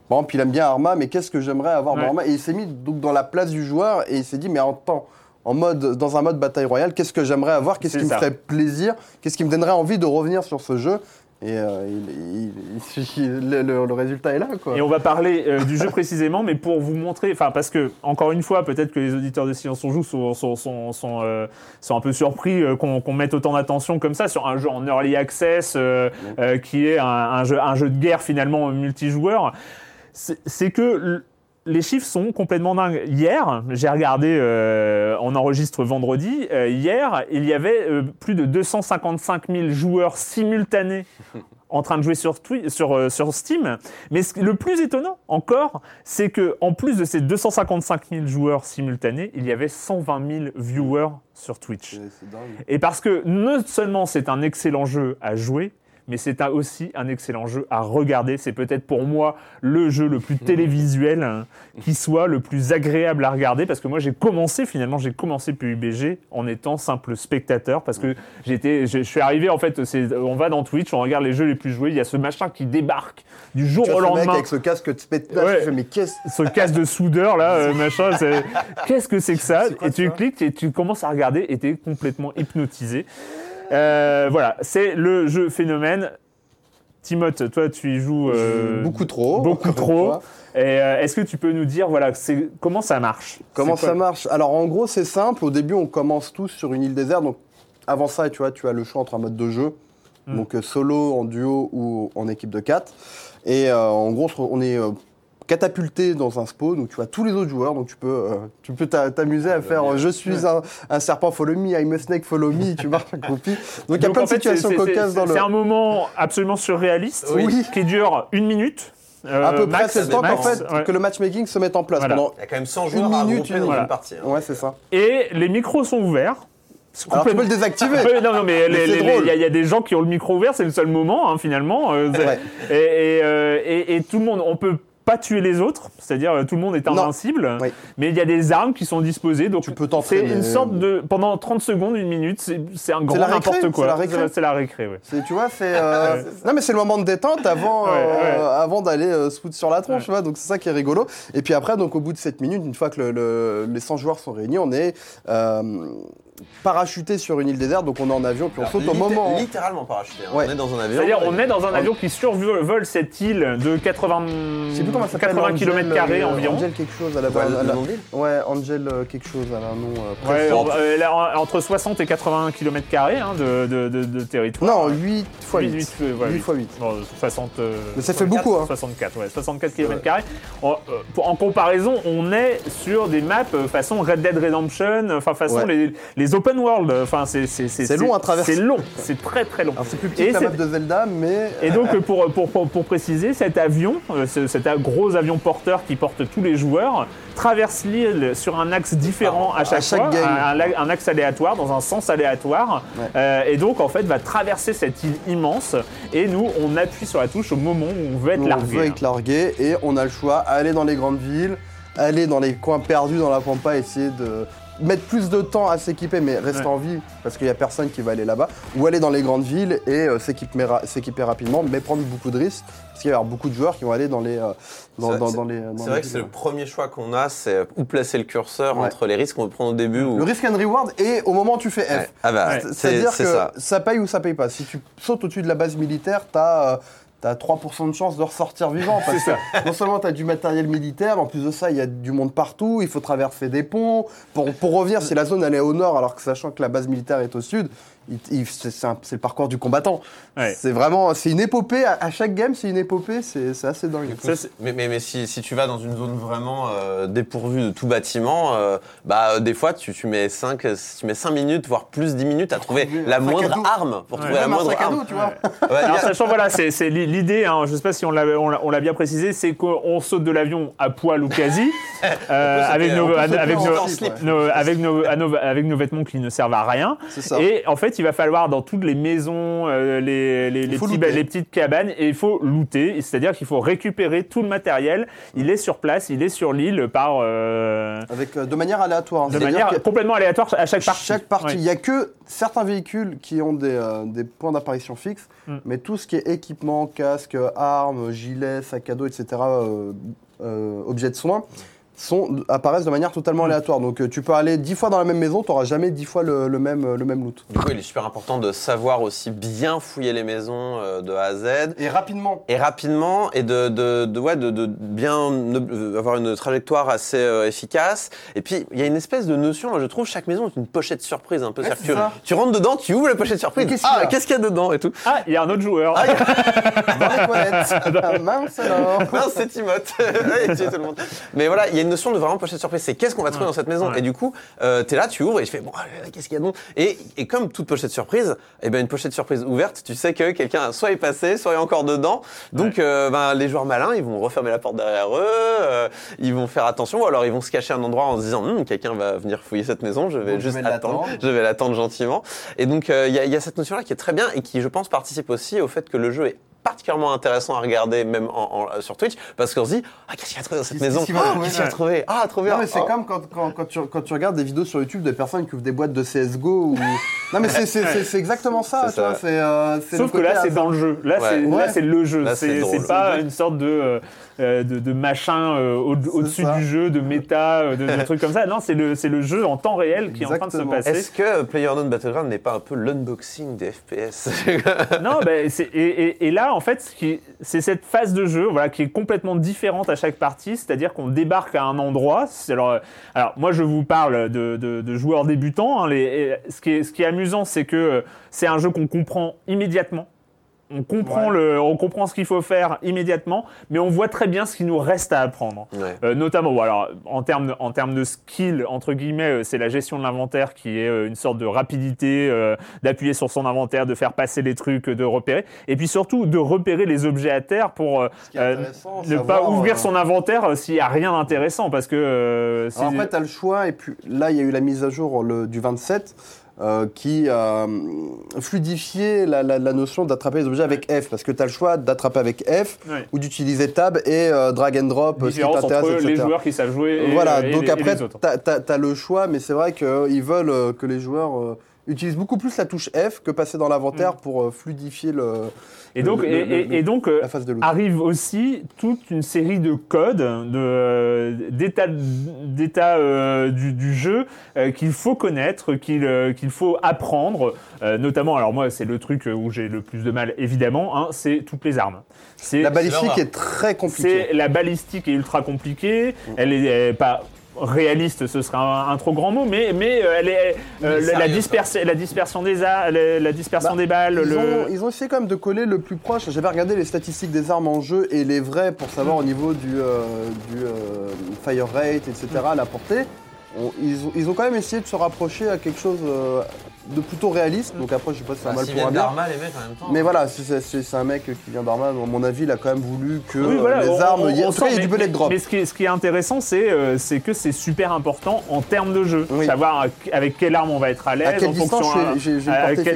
Par exemple, il aime bien Arma, mais qu'est-ce que j'aimerais avoir Ouais. dans Arma? Et il s'est mis donc dans la place du joueur et il s'est dit, mais en temps. En mode, dans un mode bataille royale, qu'est-ce que j'aimerais avoir Qu'est-ce qui me ferait plaisir Qu'est-ce qui me donnerait envie de revenir sur ce jeu Et euh, il- il- il- *laughs* il- le, résultat est là, quoi. Et on va parler euh, du jeu précisément, mais pour vous montrer, enfin parce que encore une fois, peut-être que les auditeurs de Silence on joue sont, sont, sont, sont, euh, sont un peu surpris qu'on mette autant d'attention comme ça sur un jeu en early access qui est un, un jeu, un jeu de guerre finalement multijoueur. C'est que les chiffres sont complètement dingues. Hier, j'ai regardé, euh, on enregistre vendredi, euh, hier, il y avait euh, plus de 255 000 joueurs simultanés en train de jouer sur, Twi- sur, sur Steam. Mais ce- le plus étonnant encore, c'est que en plus de ces 255 000 joueurs simultanés, il y avait 120 000 viewers sur Twitch. Et parce que non seulement c'est un excellent jeu à jouer, mais c'est aussi un excellent jeu à regarder. C'est peut-être pour moi le jeu le plus *laughs* télévisuel hein, qui soit, le plus agréable à regarder, parce que moi j'ai commencé finalement, j'ai commencé PUBG en étant simple spectateur, parce que j'étais, je je suis arrivé en fait, on va dans Twitch, on regarde les jeux les plus joués, il y a ce machin qui débarque du jour Tu vois au mec lendemain avec ce casque de spectacle, Ouais. mais qu'est-ce ce casse de soudeur là, euh, *laughs* machin, qu'est-ce que c'est que ça? Quoi Et tu ça? cliques et tu commences à regarder et t'es complètement hypnotisé. Euh, voilà, c'est le jeu phénomène. Timoth, toi tu y joues euh, Beaucoup trop. beaucoup *laughs* trop. euh, est-ce que tu peux nous dire voilà comment ça marche? Comment ça marche? Alors en gros c'est simple, au début on commence tous sur une île déserte, donc avant ça tu vois tu as le choix entre un mode de jeu, Hmm. donc solo, en duo ou en équipe de 4. Et euh, en gros on est catapulté dans un spawn, donc tu vois tous les autres joueurs, donc tu peux euh, tu peux t'a- t'amuser à faire euh, je suis un, un serpent follow me, I'm a snake follow me, tu marches un copie. Donc il y a Donc, plein en de fait, situations cocasses dans c'est- le... C'est un moment absolument surréaliste Oui. qui dure une minute. euh, à peu près, c'est le temps qu'en max, fait ouais. que le matchmaking se mette en place Voilà. pendant... Il y a quand même 100 Une joueurs à minute, regrouper une- dans voilà. une partie. hein. Ouais c'est ça. Et les micros sont ouverts. Alors tu peux le désactiver *laughs* Oui, non, non, mais il y, a- il y a des gens qui ont le micro ouvert, c'est le seul moment, hein, finalement. euh, c'est- Ouais. et, et, euh, et- et tout le monde, on peut pas tuer les autres, c'est-à-dire euh, tout le monde est invincible, Oui. mais il y a des armes qui sont disposées, donc Tu peux c'est t'entraîner. une sorte de pendant 30 secondes, une minute, c'est c'est un grand n'importe c'est quoi. la récré. C'est la récré, ouais. C'est- tu vois, c'est. *laughs* euh, non, mais c'est le moment de détente avant, Ouais, euh, ouais. avant d'aller euh, se foutre sur la tronche, Ouais. tu vois. Donc c'est ça qui est rigolo. Et puis après, donc au bout de 7 minutes, une fois que le- le- les 100 joueurs sont réunis, on est. parachuter sur une île déserte, donc on est en avion, puis on saute au Litté- moment. Littéralement parachuté. hein. Ouais. On est dans un avion. C'est-à-dire, on et- est dans un avion qui survole cette île de 80, Je sais plus comment ça s'appelle. 80 Angel, km euh, environ. Angel quelque chose, elle avait Ouais, un- le elle a- nom de l'île Ouais, Angel euh, quelque chose, elle a un nom. euh, Ouais, précis. on- euh, là, en- entre 60 et 80 km hein, de, de, de- de territoire. Non, 8 x 8. 8, euh, ouais, 8 x 8. Bon, 60. euh, Mais ça fait beaucoup, hein. 64, ouais, 64 km. En, euh, en comparaison, on est sur des maps euh, façon Red Dead Redemption, enfin façon Ouais. les, les open world. Enfin, c'est c'est C'est long à traverser. C'est long, c'est très très long. C'est plus petit Et que la map de Zelda, mais. Et donc, euh, pour, pour, pour, pour préciser, cet avion, euh, ce- cet a- gros avion porteur qui porte tous les joueurs, traverse l'île sur un axe différent à chaque, à chaque fois, game. un, axe aléatoire, dans un sens aléatoire. Ouais. Euh, et donc, en fait, va traverser cette île immense. Et nous, on appuie sur la touche au moment où on veut être Nous, on largué. veut être largué et on a le choix aller dans les grandes villes, aller dans les coins perdus dans la pampa, essayer de mettre plus de temps à s'équiper mais rester Ouais. en vie parce qu'il n'y a personne qui va aller là-bas ou aller dans les grandes villes et euh, s'équiper ra- s'équiper rapidement mais prendre beaucoup de risques parce qu'il va y avoir beaucoup de joueurs qui vont aller dans les euh, dans, C'est- dans- les C'est vrai que c'est le premier choix qu'on a, c'est où placer le curseur Ouais. entre les risques qu'on veut prendre au début ou. le risk and reward et au moment où tu fais F Ouais. Ah bah, C'est-à-dire c'est que ça. ça. paye ou ça paye pas. Si tu sautes au-dessus de la base militaire, t'as t'as 3% de chance de ressortir vivant. *laughs* Parce que non seulement t'as du matériel militaire, mais en plus de ça, il y a du monde partout, il faut traverser des ponts. Pour, pour revenir, si la zone elle est au nord, alors que sachant que la base militaire est au sud, c'est le parcours du combattant. Ouais. C'est vraiment, c'est une épopée. À, à chaque game, c'est une épopée. C'est assez dingue. Ça, Mais, mais, mais si, si tu vas dans une zone vraiment euh, dépourvue de tout bâtiment, euh, bah euh, des fois tu, tu mets 5 tu mets 5 minutes voire plus 10 minutes à trouver la moindre arme pour trouver la moindre arme. tu vois. Ouais, sachant, voilà, c'est c'est l'i- l'idée, hein, je sais pas si on l'a bien précisé, c'est qu'on saute de l'avion à poil ou quasi, *laughs* euh, avec, nos, avec, nos, slip, ouais. nos- avec, nos, à nos- avec nos vêtements qui ne servent à rien. Et en fait, il va falloir dans toutes les maisons, euh, les, les, les faut petits- looter. les petites cabanes, et il faut looter, c'est-à-dire qu'il faut récupérer tout le matériel. Il est sur place, il est sur l'île par euh, Avec, euh, de manière aléatoire. de manière complètement aléatoire à chaque partie. Chaque partie. Ouais. Il n'y a que certains véhicules qui ont des, euh, des points d'apparition fixes, Mm. mais tout ce qui est équipement, casque, armes, gilets, sac à dos, etc., objets de soins, sont, apparaissent de manière totalement Mm. aléatoire. Donc euh, tu peux aller dix fois dans la même maison, tu n'auras jamais dix fois le, le même, le même loot. Du coup, il est super important de savoir aussi bien fouiller les maisons euh, de A à Z. Et rapidement. Et rapidement, et de, de, de, ouais, de, de bien euh, avoir une trajectoire assez euh, efficace. Et puis, il y a une espèce de notion, moi, je trouve, chaque maison est une pochette surprise un peu. Ouais, tu rentres dedans, tu ouvres la pochette surprise. Qu'est-ce qu'il y ah, a qu'est-ce qu'il y a dedans et tout. Ah, il y a un autre joueur. Dans les toilettes. Ah, mince alors. *laughs* Non, c'est Timothée. *laughs* Ouais, tu sais, tout le monde. Mais voilà, il y a une notion de vraiment pochette surprise. C'est qu'est-ce qu'on va trouver dans cette maison Ouais. Et du coup, euh, t'es là, tu ouvres et je fais bon, euh, qu'est-ce qu'il y a dedans et, et comme toute pochette surprise, eh ben une pochette surprise ouverte, tu sais que quelqu'un soit est passé, soit est encore dedans. Donc, euh, ben, les joueurs malins, ils vont refermer la porte derrière eux, euh, ils vont faire attention, ou alors ils vont se cacher à un endroit en se disant Hum, quelqu'un va venir fouiller cette maison, je vais Donc, je juste vais attendre, l'attendre. je vais l'attendre gentiment. Et donc, euh, il y, a- il y a cette notion-là qui est très bien et qui, je pense, participe aussi au fait que le jeu est particulièrement intéressant à regarder même en, en- sur Twitch parce qu'on se dit ah qu'est-ce qu'il va trouver dans cette Qu'est-ce maison qu'il Ah, trouver qu'est-ce qu'il va trouver ah trop bien Non mais c'est Oh. comme quand, quand, quand, tu, quand tu regardes des vidéos sur YouTube de personnes qui ouvrent des boîtes de CSGO ou... Non mais c'est- c'est c'est- c'est exactement ça, C'est tu vois, ça. c'est... euh, c'est Sauf que là, c'est dans le jeu. Là, Ouais. c'est là, Ouais. c'est le jeu. Là, c'est C'est drôle. c'est pas C'est une sorte de, euh, euh, de, de machin euh, au- au-dessus du jeu, de méta, euh, de, de trucs comme ça. Non, c'est le, c'est le jeu en temps réel qui est en train de se passer. Est-ce que PlayerUnknown Battleground n'est pas un peu l'unboxing des FPS *laughs* Non, ben, c'est- et, et- et là, en fait, ce qui- c'est cette phase de jeu voilà, qui est complètement différente à chaque partie, c'est-à-dire qu'on débarque à un endroit. Alors, euh, alors, moi, je vous parle de, de- de joueurs débutants. hein, les- et ce, qui est, ce qui est amusant, c'est que euh, c'est un jeu qu'on comprend immédiatement. On comprend, le, on comprend ce qu'il faut faire immédiatement, mais on voit très bien ce qu'il nous reste à apprendre. Ouais. Euh, notamment, bon, alors, en termes de, en termes de skill, entre guillemets, euh, c'est la gestion de l'inventaire qui est euh, une sorte de rapidité, euh, d'appuyer sur son inventaire, de faire passer les trucs, de repérer. Et puis surtout, de repérer les objets à terre pour euh, ne pas ouvrir euh, son inventaire s'il n'y a rien d'intéressant. Parce que euh, si- Alors après, tu as le choix, et puis là, il y a eu la mise à jour le, du 27 euh, qui a fluidifié la, la- la notion d'attraper les objets avec F, parce que tu as le choix d'attraper avec F ou d'utiliser Tab et euh, drag and drop, différence t'intéresse, entre etc. les joueurs qui savent jouer et, voilà, et donc les- après, tu as, le choix, mais c'est vrai qu'ils veulent euh, que les joueurs euh, utilise beaucoup plus la touche F que passer dans l'inventaire pour euh, fluidifier le, Et donc, le- et, le- et- le- et donc euh, la phase de l'outil. arrive aussi toute une série de codes, de, d'états, d'états euh, du, du jeu euh, qu'il faut connaître, qu'il, euh, qu'il faut apprendre. euh, notamment, alors moi, c'est le truc où j'ai le plus de mal, évidemment, hein, c'est toutes les armes. C'est, La balistique est très compliquée. c'est la balistique est ultra compliquée. Elle est, elle est pas réaliste, ce serait un, un trop grand mot, mais, mais euh, elle est euh, Mais la, la sérieux, disperse- la dispersion des a- la, la dispersion Bah, des balles. Ils, le... ont, ils ont essayé quand même de coller le plus proche. J'avais regardé les statistiques des armes en jeu et les vrais pour savoir au niveau du, euh, du euh, fire rate, etc., la portée. On- ils, ont, ils ont quand même essayé de se rapprocher à quelque chose euh, de plutôt réaliste. Donc après, je sais pas si c'est un Bah, mal pour un bien. d'Arma, les mecs, en même temps. Mais voilà, c'est- un mec qui vient d'Arma. À mon avis, il a quand même voulu que Oui, voilà, les on- armes. on- il y a, on en tout cas, il y a sent, du mais- bullet drop. Mais ce qui est, ce qui est intéressant, c'est euh, c'est que c'est super important en termes de jeu. Oui. Savoir avec quelle arme on va être à l'aise, À quelle en distance fonction j'ai- avec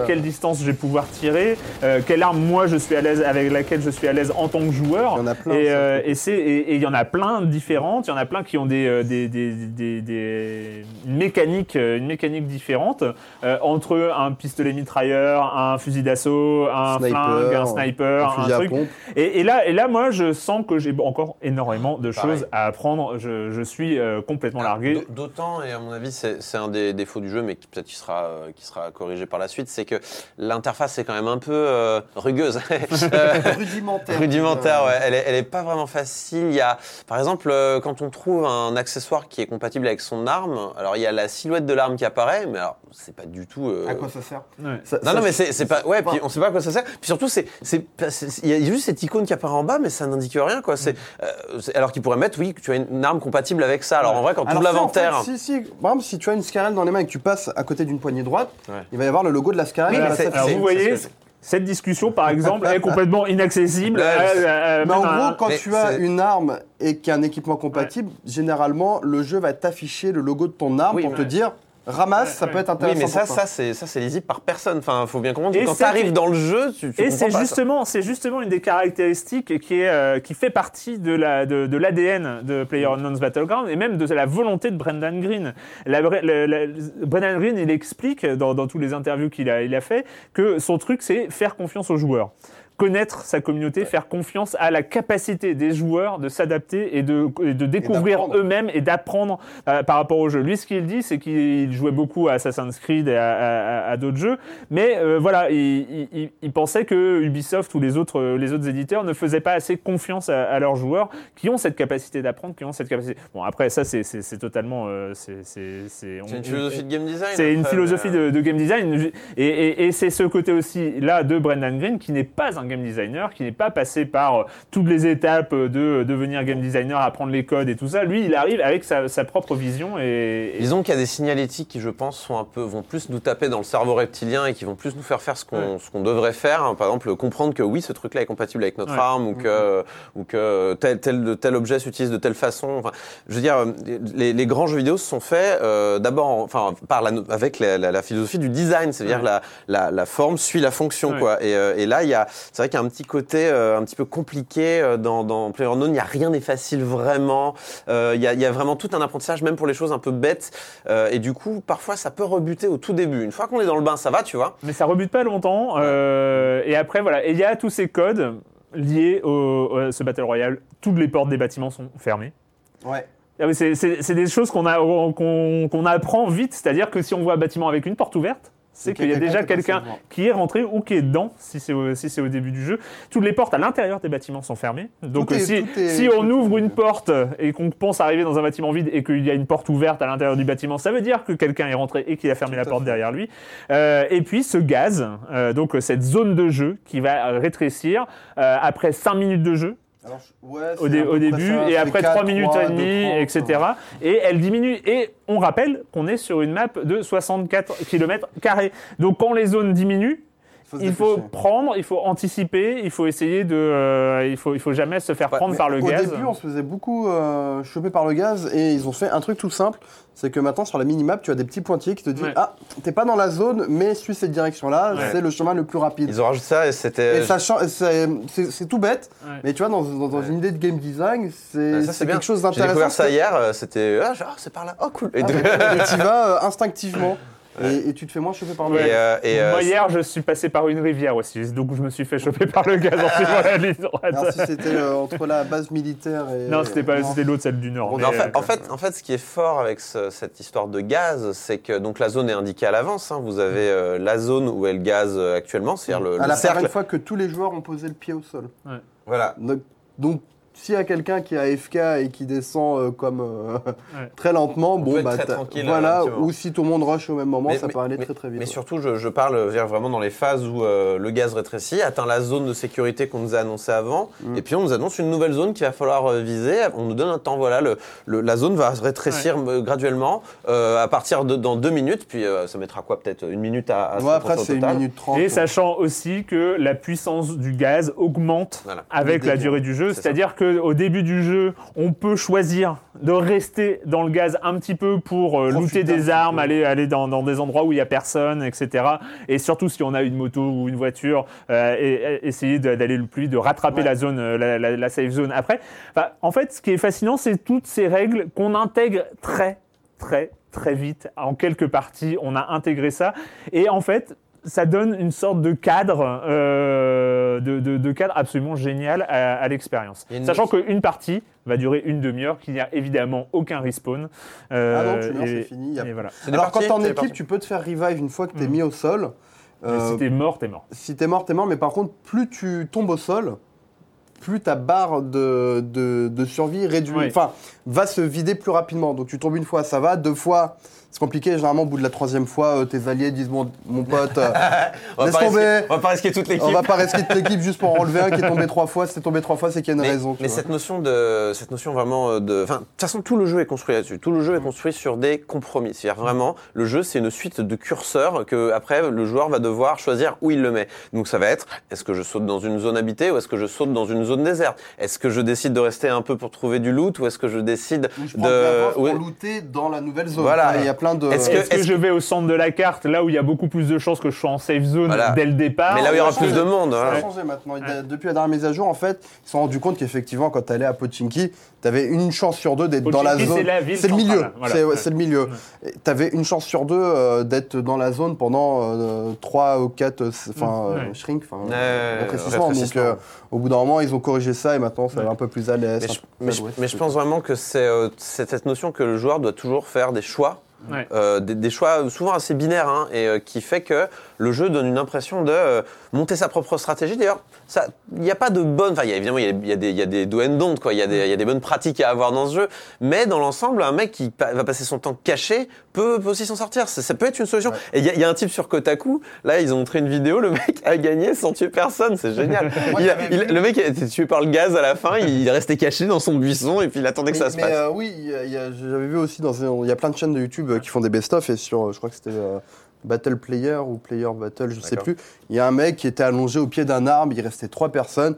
euh. quelle distance je vais pouvoir tirer, euh, quelle arme moi je suis à l'aise, avec laquelle je suis à l'aise en tant que joueur. Il y en a plein, Et euh, et c'est et et il y en a plein différentes. Il y en a plein qui ont des euh, des, des, des, des- une mécanique euh, une mécanique différente euh, entre un pistolet mitrailleur, un fusil d'assaut, un Sniper, flingue, un sniper, un, truc. pompe. Et, et là, et là, moi, je sens que j'ai encore énormément de Pareil. choses à apprendre. Je, je suis euh, complètement largué. D'au- D'autant, et à mon avis, c'est c'est un des défauts du jeu, mais qui- peut-être qui sera, euh, qui sera corrigé par la suite, c'est que l'interface est quand même un peu euh, rugueuse. *laughs* Rudimentaire. Rudimentaire, ouais. Elle est, elle est pas vraiment facile. Il y a, par exemple, euh, quand on trouve un accessoire qui est compatible avec son arme, alors il y a la silhouette de l'arme qui apparaît, mais alors c'est pas du tout. euh, À quoi ça sert? Ouais. Ça- non, ça- non, mais c'est c'est pas. Ouais, puis on sait pas à quoi ça sert. Puis surtout, c'est, c'est, il y a juste cette icône qui apparaît en bas, mais ça n'indique rien, quoi. C'est, euh, alors qu'ils pourraient mettre, oui, que tu as une arme compatible avec ça. Alors en vrai, quand Alors ouvres si, en l'inventaire. fait, si, si. Par exemple, si tu as une Scarel dans les mains et que tu passes à côté d'une poignée droite, Ouais. il va y avoir le logo de la Scarel. Oui. Alors vous voyez, c'est- cette discussion, par exemple, est complètement inaccessible. *laughs* Euh, euh, Mais en gros, quand mais tu as c'est- une arme et qu'il y a un équipement compatible, généralement, le jeu va t'afficher le logo de ton arme Oui, pour ouais. te dire ramasse, ça peut être Oui, intéressant. mais ça, pour toi. ça, c'est, ça, c'est lisible par personne. Enfin, faut bien comprendre. Et que Quand c'est- tu arrives dans le jeu, tu, tu Et comprends c'est pas ça. justement, c'est justement une des caractéristiques qui est euh, qui fait partie de la de, de l'ADN de PlayerUnknown's Battleground et même de la volonté de Brendan Green. La, la- la- Brendan Green, il explique dans, dans tous les interviews qu'il a il a fait que son truc c'est faire confiance aux joueurs. Connaître sa communauté, faire confiance à la capacité des joueurs de s'adapter et de, et de découvrir eux-mêmes et d'apprendre euh, par rapport au jeu. Lui, ce qu'il dit, c'est qu'il jouait beaucoup à Assassin's Creed et à, à- à d'autres jeux, mais euh, voilà, il, il- il- pensait que Ubisoft ou les autres, euh, les autres éditeurs ne faisaient pas assez confiance à, à leurs joueurs qui ont cette capacité d'apprendre, qui ont cette capacité. Bon, après, ça, c'est totalement. euh, c'est une philosophie de game design. c'est une philosophie euh, de, de game design et, et- et c'est ce côté aussi là de Brendan Green qui n'est pas un game designer, qui n'est pas passé par euh, toutes les étapes de devenir game designer, apprendre les codes et tout ça. Lui, il arrive avec sa, sa propre vision et, et- Disons qu'il y a des signalétiques qui, je pense, sont un peu, vont plus nous taper dans le cerveau reptilien et qui vont plus nous faire faire ce qu'on ce qu'on devrait faire. hein. Par exemple, comprendre que oui, ce truc-là est compatible avec notre Ouais. arme ou que, ou que tel, tel, tel objet s'utilise de telle façon. Enfin, je veux dire, euh, les, les grands jeux vidéo se sont faits euh, d'abord en- enfin, par la, avec la, la- la philosophie du design, c'est-à-dire Ouais. la, la, forme suit la fonction. Ouais. Quoi. Et, euh, et là, il y a, c'est vrai qu'il y a un petit côté euh, un petit peu compliqué euh, dans, dans PlayerUnknown. Il n'y a rien n'est facile vraiment. Euh, Il y, a, il y a vraiment tout un apprentissage, même pour les choses un peu bêtes. Et du coup, parfois, ça peut rebuter au tout début. Une fois qu'on est dans le bain, ça va, tu vois. mais ça rebute pas longtemps. et après, voilà, et il y a tous ces codes liés au, à ce battle royale. Toutes les portes des bâtiments sont fermées. Ouais. Ah C'est des choses qu'on apprend vite, c'est-à-dire que si on voit un bâtiment avec une porte ouverte, c'est qu'il y a déjà quelqu'un qui est rentré ou qui est dedans, si c'est au, si c'est au début du jeu. Toutes les portes à l'intérieur des bâtiments sont fermées. Donc est- si, est- si on ouvre une porte et qu'on pense arriver dans un bâtiment vide et qu'il y a une porte ouverte à l'intérieur du bâtiment, ça veut dire que quelqu'un est rentré et qu'il a fermé Tout la porte fait. derrière lui. Euh, et puis ce gaz, euh, donc cette zone de jeu qui va rétrécir euh, après 5 minutes de jeu Alors, je- ouais, au, dé- début ça, et après 4, 3 minutes 3, et demie, 2, 30, etc. Et elle diminue. Et on rappelle qu'on est sur une map de 64 km. Donc quand les zones diminuent, faut il faut prendre, il faut anticiper, il faut essayer de. euh, il, faut, il faut jamais se faire prendre par le au gaz. début, on se faisait beaucoup euh, choper par le gaz et ils ont fait un truc tout simple. C'est que maintenant, sur la minimap, tu as des petits pointiers qui te disent Ouais. Ah, t'es pas dans la zone, mais suis cette direction-là, Ouais. c'est le chemin le plus rapide. Ils ont rajouté ça et c'était. Et ça change- c'est tout bête, Ouais. mais tu vois, dans, dans- dans une idée de game design, c'est bien. quelque chose J'ai d'intéressant. découvert ça hier, euh, c'était. Ah, genre, c'est par là. Oh, cool. Et Ah, de- et tu vas euh, *laughs* Et, et tu te fais moins choper par le Ouais. Et, euh, et, euh, Moi, hier, je suis passé par une rivière aussi, donc je me suis fait choper par le gaz en suivant la ligne droite. Alors si c'était euh, entre la base militaire et... Non, c'était pas, Non. c'était l'autre, celle du Nord. Mais, en, fait, en, fait, en fait, ce qui est fort avec ce- cette histoire de gaz, c'est que donc la zone est indiquée à l'avance. hein. Vous avez euh, la zone où est le gaz actuellement, c'est-à-dire le, À le la cercle. première fois que tous les joueurs ont posé le pied au sol. Voilà. Donc, donc, s'il y a quelqu'un qui est AFK et qui descend euh, comme euh, *laughs* Ouais. très lentement, On bon bah très voilà, moment. ou si tout le monde rush au même moment, Mais- ça mais- peut aller mais- très très vite. Mais ouais. surtout, je, je parle dire, vraiment dans les phases où euh, le gaz rétrécit, atteint la zone de sécurité qu'on nous a annoncé avant, Mm. et puis on nous annonce une nouvelle zone qu'il va falloir euh, viser. On nous donne un temps, voilà, le, le- la zone va rétrécir euh, graduellement euh, à partir de dans deux minutes, puis euh, ça mettra quoi, peut-être une minute à, à après c'est une minute trente. Et sachant aussi que la puissance du gaz augmente Voilà. avec la durée du jeu. C'est C'est-à-dire qu'au début du jeu, on peut choisir de rester dans le gaz un petit peu pour euh, looter des armes, peu. aller, aller dans, dans des endroits où il n'y a personne, etc. Et surtout si on a une moto ou une voiture, euh, et, et essayer d'aller le plus vite, de rattraper Ouais. la zone, euh, la, la- la safe zone après. Enfin, en fait, ce qui est fascinant, c'est toutes ces règles qu'on intègre très, très, très vite. En quelques parties, on a intégré ça. Et en fait, ça donne une sorte de cadre, euh, de, de- de cadre absolument génial à, à l'expérience. Sachant qu'une partie va durer une demi-heure, qu'il n'y a évidemment aucun respawn. Euh, Ah non, tu meurs, c'est fini. il y a- et voilà. C'est des Alors quand t'es en équipe, parties. tu peux te faire revive une fois que t'es Mm. mis au sol. Euh, si t'es mort, t'es mort. si t'es mort, t'es mort, mais par contre, plus tu tombes au sol, plus ta barre de, de, de survie réduit, Oui. enfin, va se vider plus rapidement. Donc tu tombes une fois, ça va, deux fois, c'est compliqué. Généralement, au bout de la troisième fois, euh, tes alliés disent bon, mon pote, euh, *laughs* On va laisse pas risquer- tomber. on va pas risquer toute l'équipe. on va pas risquer de l'équipe juste pour en enlever un qui est tombé trois fois. Si t'es tombé trois fois, c'est qu'il y a une mais, raison. mais cette notion de cette notion vraiment euh, de enfin de toute façon tout le jeu est construit là-dessus tout le jeu est construit sur des compromis c'est-à-dire vraiment le jeu c'est une suite de curseurs que après le joueur va devoir choisir où il le met donc ça va être est-ce que je saute dans une zone habitée ou est-ce que je saute dans une zone déserte? Est-ce que je décide de rester un peu pour trouver du loot ou est-ce que je décide Ou je de pour oui. looter dans la nouvelle zone. Voilà. Il y a plein de. Est-ce que- je vais au centre de la carte, là où il y a beaucoup plus de chances que je sois en safe zone Voilà. dès le départ mais là où il y aura plus de monde Ça a changé maintenant. Depuis la dernière mise à jour, en fait, ils se sont rendus compte qu'effectivement, quand tu allais à Pochinki, tu avais une chance sur deux d'être dans la zone. c'est le milieu. voilà. C'est ouais, Ouais. c'est le milieu. Tu avais une chance sur deux euh, d'être dans la zone pendant euh, trois ou quatre euh, enfin, Ouais. euh, shrink, enfin, rétrécissement. Donc, euh, au bout d'un moment, ils ont corrigé ça et maintenant, ça va Ouais. un peu plus à l'aise. mais je, mais mais pense vraiment que c'est cette notion que le joueur doit toujours faire des choix Euh, des, des choix souvent assez binaires hein, et euh, qui fait que le jeu donne une impression de euh, monter sa propre stratégie. D'ailleurs, ça, il n'y a pas de bonne, enfin il y a évidemment il y a, il y a des y a des do and don't quoi, il y a des il y a des bonnes pratiques à avoir dans ce jeu, mais dans l'ensemble un mec qui pa- va passer son temps caché peut, peut aussi s'en sortir. Ça, ça peut être une solution. Et il y, a- il y a un type sur Kotaku, là ils ont montré une vidéo, le mec a gagné sans tuer personne, c'est génial. Moi, Il a- j'avais il- vu- le mec a été tué par le gaz à la fin, il restait caché dans son buisson et puis il attendait que Mais- ça se passe. euh, oui, j'avais vu aussi dans il y a plein de chaînes de YouTube euh, qui font des best-of et sur, euh, je crois que c'était euh, Battle Player ou Player Battle, je sais D'accord. plus. Il y a un mec qui était allongé au pied d'un arbre, il restait trois personnes.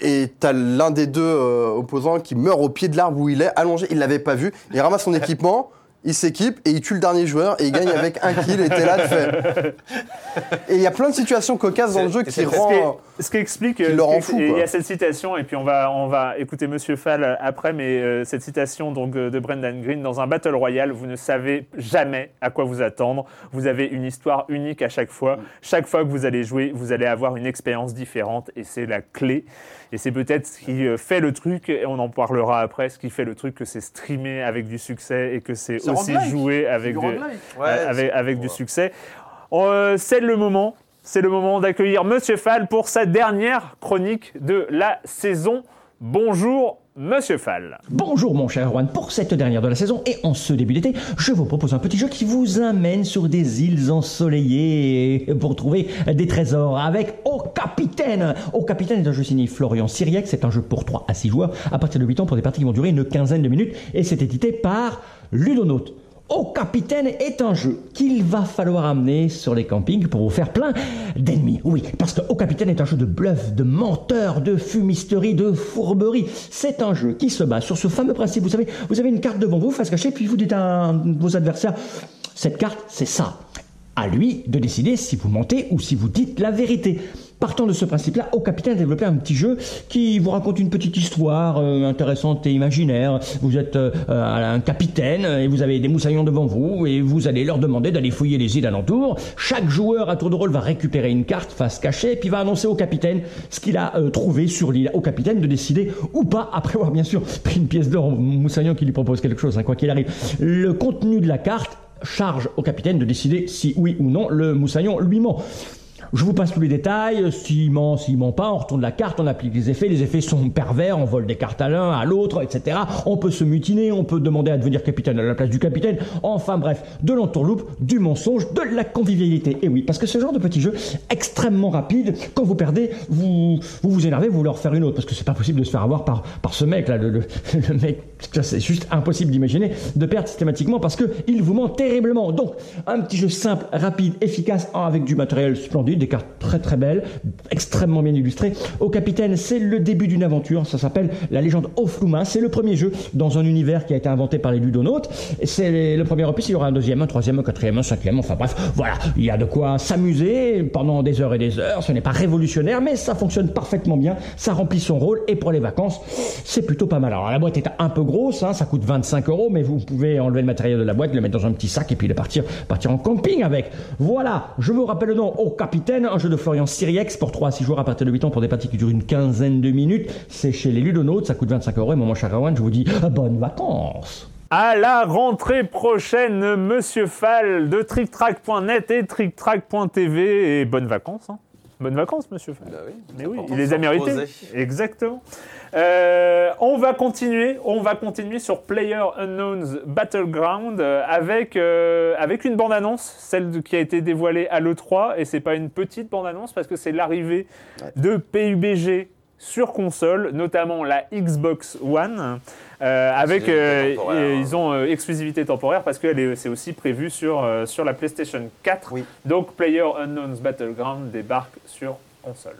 Et t'as l'un des deux euh, opposants qui meurt au pied de l'arbre où il est, allongé, il l'avait pas vu. Il ramasse son *laughs* équipement, il s'équipe et il tue le dernier joueur et il gagne avec un kill. Et t'es là, tu fais. *laughs* Et il y a plein de situations cocasses dans le jeu qui, rend. Ce qui explique, Qui euh, le ce rend qui- fou, et il y a cette citation, et puis on va, on va écouter Monsieur Fall après, mais euh, cette citation donc euh, de Brendan Green dans un battle royale, vous ne savez jamais à quoi vous attendre. Vous avez une histoire unique à chaque fois. Chaque fois que vous allez jouer, vous allez avoir une expérience différente, et c'est la clé. Et c'est peut-être ce qui fait le truc, et on en parlera après, ce qui fait le truc que c'est streamé avec du succès et que c'est aussi joué avec, du de- roguelike. Ouais, avec, c'est- avec du succès. Euh, c'est le moment, c'est le moment d'accueillir Monsieur Fall pour sa dernière chronique de la saison. Bonjour Monsieur Fall. Bonjour mon cher Erwan, pour cette dernière de la saison et en ce début d'été, je vous propose un petit jeu qui vous amène sur des îles ensoleillées pour trouver des trésors avec Au Capitaine. Au Capitaine est un jeu signé Florian Syriac, c'est un jeu pour 3 à 6 joueurs à partir de 8 ans pour des parties qui vont durer une quinzaine de minutes et c'est édité par Ludonote. Au Capitaine est un jeu qu'il va falloir amener sur les campings pour vous faire plein d'ennemis. Oui, parce que Au Capitaine est un jeu de bluff, de menteur, de fumisterie, de fourberie. C'est un jeu qui se base sur ce fameux principe. Vous savez, vous avez une carte devant vous, face cachée, puis vous dites à vos adversaires, cette carte, c'est ça. À lui de décider si vous mentez ou si vous dites la vérité. Partant de ce principe-là, au capitaine développé un petit jeu qui vous raconte une petite histoire euh, intéressante et imaginaire. Vous êtes euh, un capitaine et vous avez des moussaillons devant vous et vous allez leur demander d'aller fouiller les îles alentours. Chaque joueur à tour de rôle va récupérer une carte face cachée et puis va annoncer au capitaine ce qu'il a euh, trouvé sur l'île. Au capitaine de décider ou pas, *laughs* après avoir bien sûr pris une pièce d'or au moussaillon qui lui propose quelque chose, hein, quoi qu'il arrive. Le contenu de la carte charge au capitaine de décider si oui ou non le moussaillon lui ment. Je vous passe tous les détails. S'il ment, s'il ment pas, on retourne la carte, on applique les effets. Les effets sont pervers, on vole des cartes à l'un, à l'autre, etc. On peut se mutiner, on peut demander à devenir capitaine à la place du capitaine. Enfin bref, de l'entourloupe, du mensonge, de la convivialité. Et oui, parce que ce genre de petit jeu extrêmement rapide, quand vous perdez, vous vous, énervez, vous voulez en refaire une autre, parce que c'est pas possible de se faire avoir par, ce mec là, *laughs* le, mec, c'est juste impossible d'imaginer de perdre systématiquement parce que il vous ment terriblement. Donc, un petit jeu simple, rapide, efficace, avec du matériel splendide des cartes très très belles, extrêmement bien illustrées. Au capitaine, c'est le début d'une aventure, ça s'appelle La légende Ofluma, c'est le premier jeu dans un univers qui a été inventé par les ludonautes. C'est le premier opus, il y aura un deuxième, un troisième, un quatrième, un cinquième, enfin bref, voilà, il y a de quoi s'amuser pendant des heures et des heures, ce n'est pas révolutionnaire, mais ça fonctionne parfaitement bien, ça remplit son rôle, et pour les vacances, c'est plutôt pas mal. Alors la boîte est un peu grosse, hein, ça coûte 25 euros, mais vous pouvez enlever le matériel de la boîte, le mettre dans un petit sac, et puis le partir, partir en camping avec. Voilà, je vous rappelle le nom. Au capitaine, un jeu de Florian Siriex pour 3 à 6 joueurs à partir de 8 ans pour des parties qui durent une quinzaine de minutes. C'est chez les Ludonautes, ça coûte 25 euros. Et mon cher Erwan, je vous dis euh, bonnes vacances. À la rentrée prochaine, Monsieur Fall de TrickTrack.net et TrickTrack.tv et bonnes vacances. hein. Bonnes vacances, Monsieur Fall. Bah oui, Mais oui, il les a mérités. reposer. Exactement. Euh, on va continuer, on va continuer sur Player Unknown's Battleground euh, avec euh, avec une bande annonce, celle de- qui a été dévoilée à l'E3 et c'est pas une petite bande annonce parce que c'est l'arrivée de PUBG sur console, notamment la Xbox One, avec hein. ils ont exclusivité temporaire parce que c'est aussi prévu sur sur la PlayStation 4. Oui. Donc Player Unknown's Battleground débarque sur console.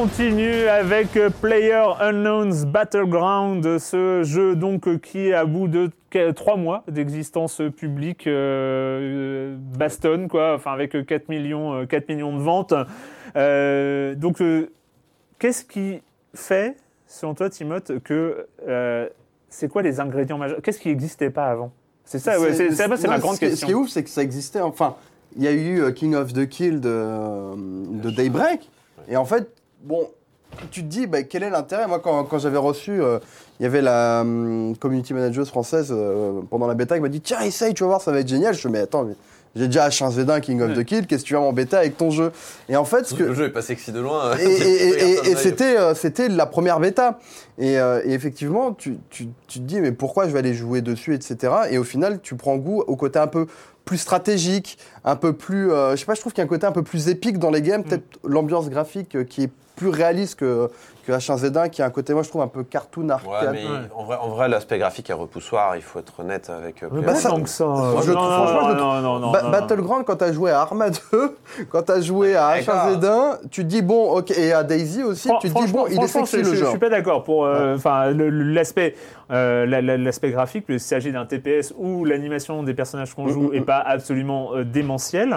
Continue avec euh, Player Unknown's Battleground, ce jeu donc euh, qui à bout de trois mois d'existence publique euh, euh, bastonne quoi, enfin avec euh, 4 millions, euh, 4 millions de ventes. Euh, donc euh, qu'est-ce qui fait, selon toi Timothée, que euh, c'est quoi les ingrédients majeurs? Qu'est-ce qui n'existait pas avant? C'est ça, ouais, c'est c'est- c'est ma grande ce qui est- question. Ce qui est ouf, c'est que ça existait. Enfin, il y a eu King of the Kill de, de Daybreak. Et en fait, bon, tu te dis, bah, quel est l'intérêt? Moi, quand, quand j'avais reçu, euh, il y avait la hum, community manager française euh, pendant la bêta qui m'a dit Tiens, essaye, tu vas voir, ça va être génial. Je me dis, mais attends, mais j'ai déjà H1Z1 King of the Kill, qu'est-ce que tu vas m'embêter avec ton jeu? Et en fait, ce que. Le jeu est pas sexy de loin. Et, et- *laughs* et- et- et Personne c'était euh, c'était la première bêta. Et, euh, effectivement, tu, tu- tu te dis, mais pourquoi je vais aller jouer dessus, etc. Et au final, tu prends goût au côté un peu plus stratégique, un peu plus. euh, je sais pas, je trouve qu'il y a un côté un peu plus épique dans les games. Peut-être l'ambiance graphique euh, qui est plus réaliste que, que H1Z1, qui a un côté, moi, je trouve, un peu cartoon Ouais, arcade. en vrai, en vrai l'aspect graphique est repoussoir, il faut être honnête avec euh, Mais Player pas Bah, ça- tant que ça. Moi, je Non, trouve- non, franchement, non, trouve- non, non, Ba- non, non. Battleground, quand t'as joué à Arma 2, *laughs* quand t'as joué à D'accord. H1Z1, tu te dis, bon, ok, et à Daisy aussi, Fran- tu te dis, bon, il est sexy je, le je- jeu. Je suis pas d'accord pour euh, enfin l'aspect euh, la- la- l'aspect graphique, il s'agit d'un TPS où l'animation des personnages qu'on joue Mm, mm, est mm. pas absolument euh, démentielle,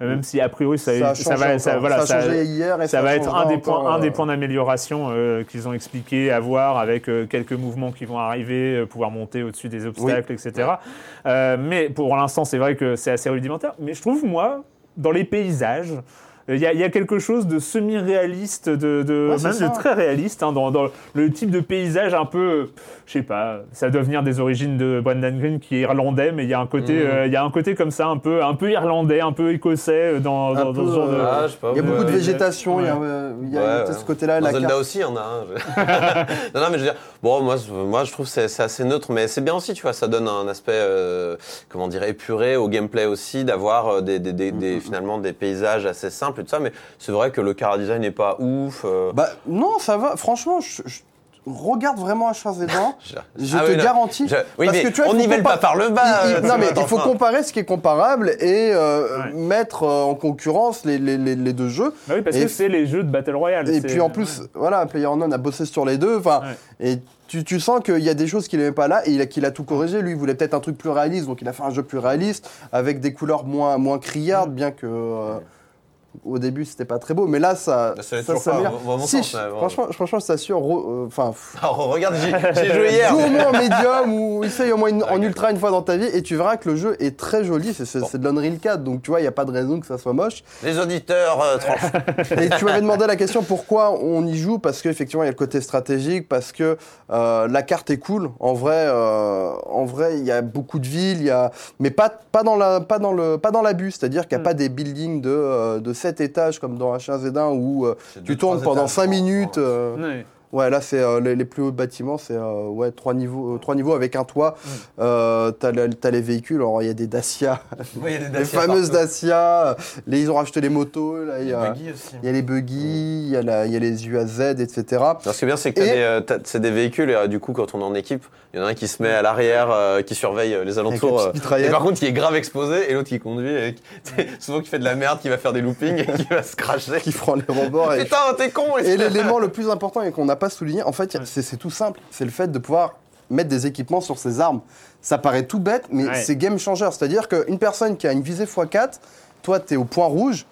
euh, même si a priori ça, Ça a ça va ça, voilà Ça a hier et ça va être un des points un des euh, points d'amélioration euh, qu'ils ont expliqué avoir avec euh, quelques mouvements qui vont arriver, euh, pouvoir monter au-dessus des obstacles, etc. Euh, mais pour l'instant, c'est vrai que c'est assez rudimentaire. Mais je trouve moi dans les paysages Il y, a, il y a quelque chose de semi-réaliste, de, de Ouais, c'est même ça. de très réaliste hein, dans, dans le type de paysage un peu, je sais pas, ça doit venir des origines de Brendan Green qui est irlandais, mais il y a un côté, Mhm. euh, il y a un côté comme ça, un peu, un peu irlandais, un peu écossais euh, dans, ce genre de. euh, Ah, Il y a beaucoup de ouais. végétation, il y a, Ouais. euh, il y a Ouais, ce côté-là, Dans la Zelda carte. aussi, il y en a je- *laughs* non, non, mais je veux dire, bon, moi, je- moi je trouve que c'est c'est assez neutre, mais c'est bien aussi, tu vois, ça donne un aspect, euh, comment dire, épuré au gameplay aussi, d'avoir des, des, des, Mm-hmm. des- finalement des paysages assez simples ça, mais c'est vrai que le car design n'est pas ouf. euh, Bah non, ça va. Franchement, je, je- regarde vraiment H1Z1. *laughs* je Je Ah te oui, garantis. Je- oui, parce mais que tu vois, on nivelle compa- pas par le bas. Il- il- euh, non, mais il faut comparer ce qui est comparable et euh, Ouais. mettre euh, en concurrence les, les, les, les deux jeux. Bah oui, parce Et- que c'est les jeux de Battle Royale. Et puis en plus, voilà, PlayerUnknown a bossé sur les deux. Enfin, Ouais. et tu, tu sens qu'il y a des choses qu'il n'aimait pas là et qu'il a tout corrigé. Lui, il voulait peut-être un truc plus réaliste, donc il a fait un jeu plus réaliste avec des couleurs moins moins criardes, Mm. bien que. euh, au début, c'était pas très beau, mais là, ça, Ça ça, pas, mon Si, sens, mais bon. franchement, franchement, je t'assure, euh, enfin, Alors, *laughs* regarde, j'ai joué *laughs* hier. Joue au moins en médium ou essaye au moins une- en ultra une fois dans ta vie et tu verras que le jeu est très joli. C'est Bon. de l'Unreal 4, donc tu vois, il n'y a pas de raison que ça soit moche. Les auditeurs euh. *laughs* Et tu m'avais demandé la question pourquoi on y joue? Parce qu'effectivement, il y a le côté stratégique, parce que euh, la carte est cool. En vrai, euh, en vrai, il y a beaucoup de villes, il y a... mais pas, pas dans la, pas dans le, pas dans l'abus. C'est-à-dire qu'il n'y a Mm. pas des buildings de, de 7 étages comme dans H1Z1 où euh, tu tournes pendant étages. 5 minutes. euh, Ouais. Ouais, là, c'est euh, les, les plus hauts bâtiments, c'est euh, ouais, trois, niveaux, euh, trois niveaux avec un toit. Mm. Euh, t'as, le- t'as les véhicules, alors il y a des Dacia, Oui, il y a des *laughs* les Dacia fameuses partout. Dacia. Les, ils ont racheté les motos, là, il y Les a, buggy aussi. il y a les buggy, il y, a la- il y a les UAZ, etc. Alors, ce qui est bien, c'est que Et- c'est des véhicules et euh, du coup, quand on est en équipe, il y en a un qui se met à l'arrière, euh, qui surveille les alentours. euh, et par contre, il est grave exposé et l'autre qui conduit, et qui- *laughs* souvent qui fait de la merde, qui va faire des loopings et qui va se cracher. qui prend les rebords. Et, *laughs* Putain, t'es con et l'élément le plus important et qu'on n'a pas souligné, en fait, c'est, c'est tout simple. C'est le fait de pouvoir mettre des équipements sur ses armes. Ça paraît tout bête, mais Ouais. c'est game changer. C'est-à-dire qu'une personne qui a une visée x4, toi, tu es au point rouge,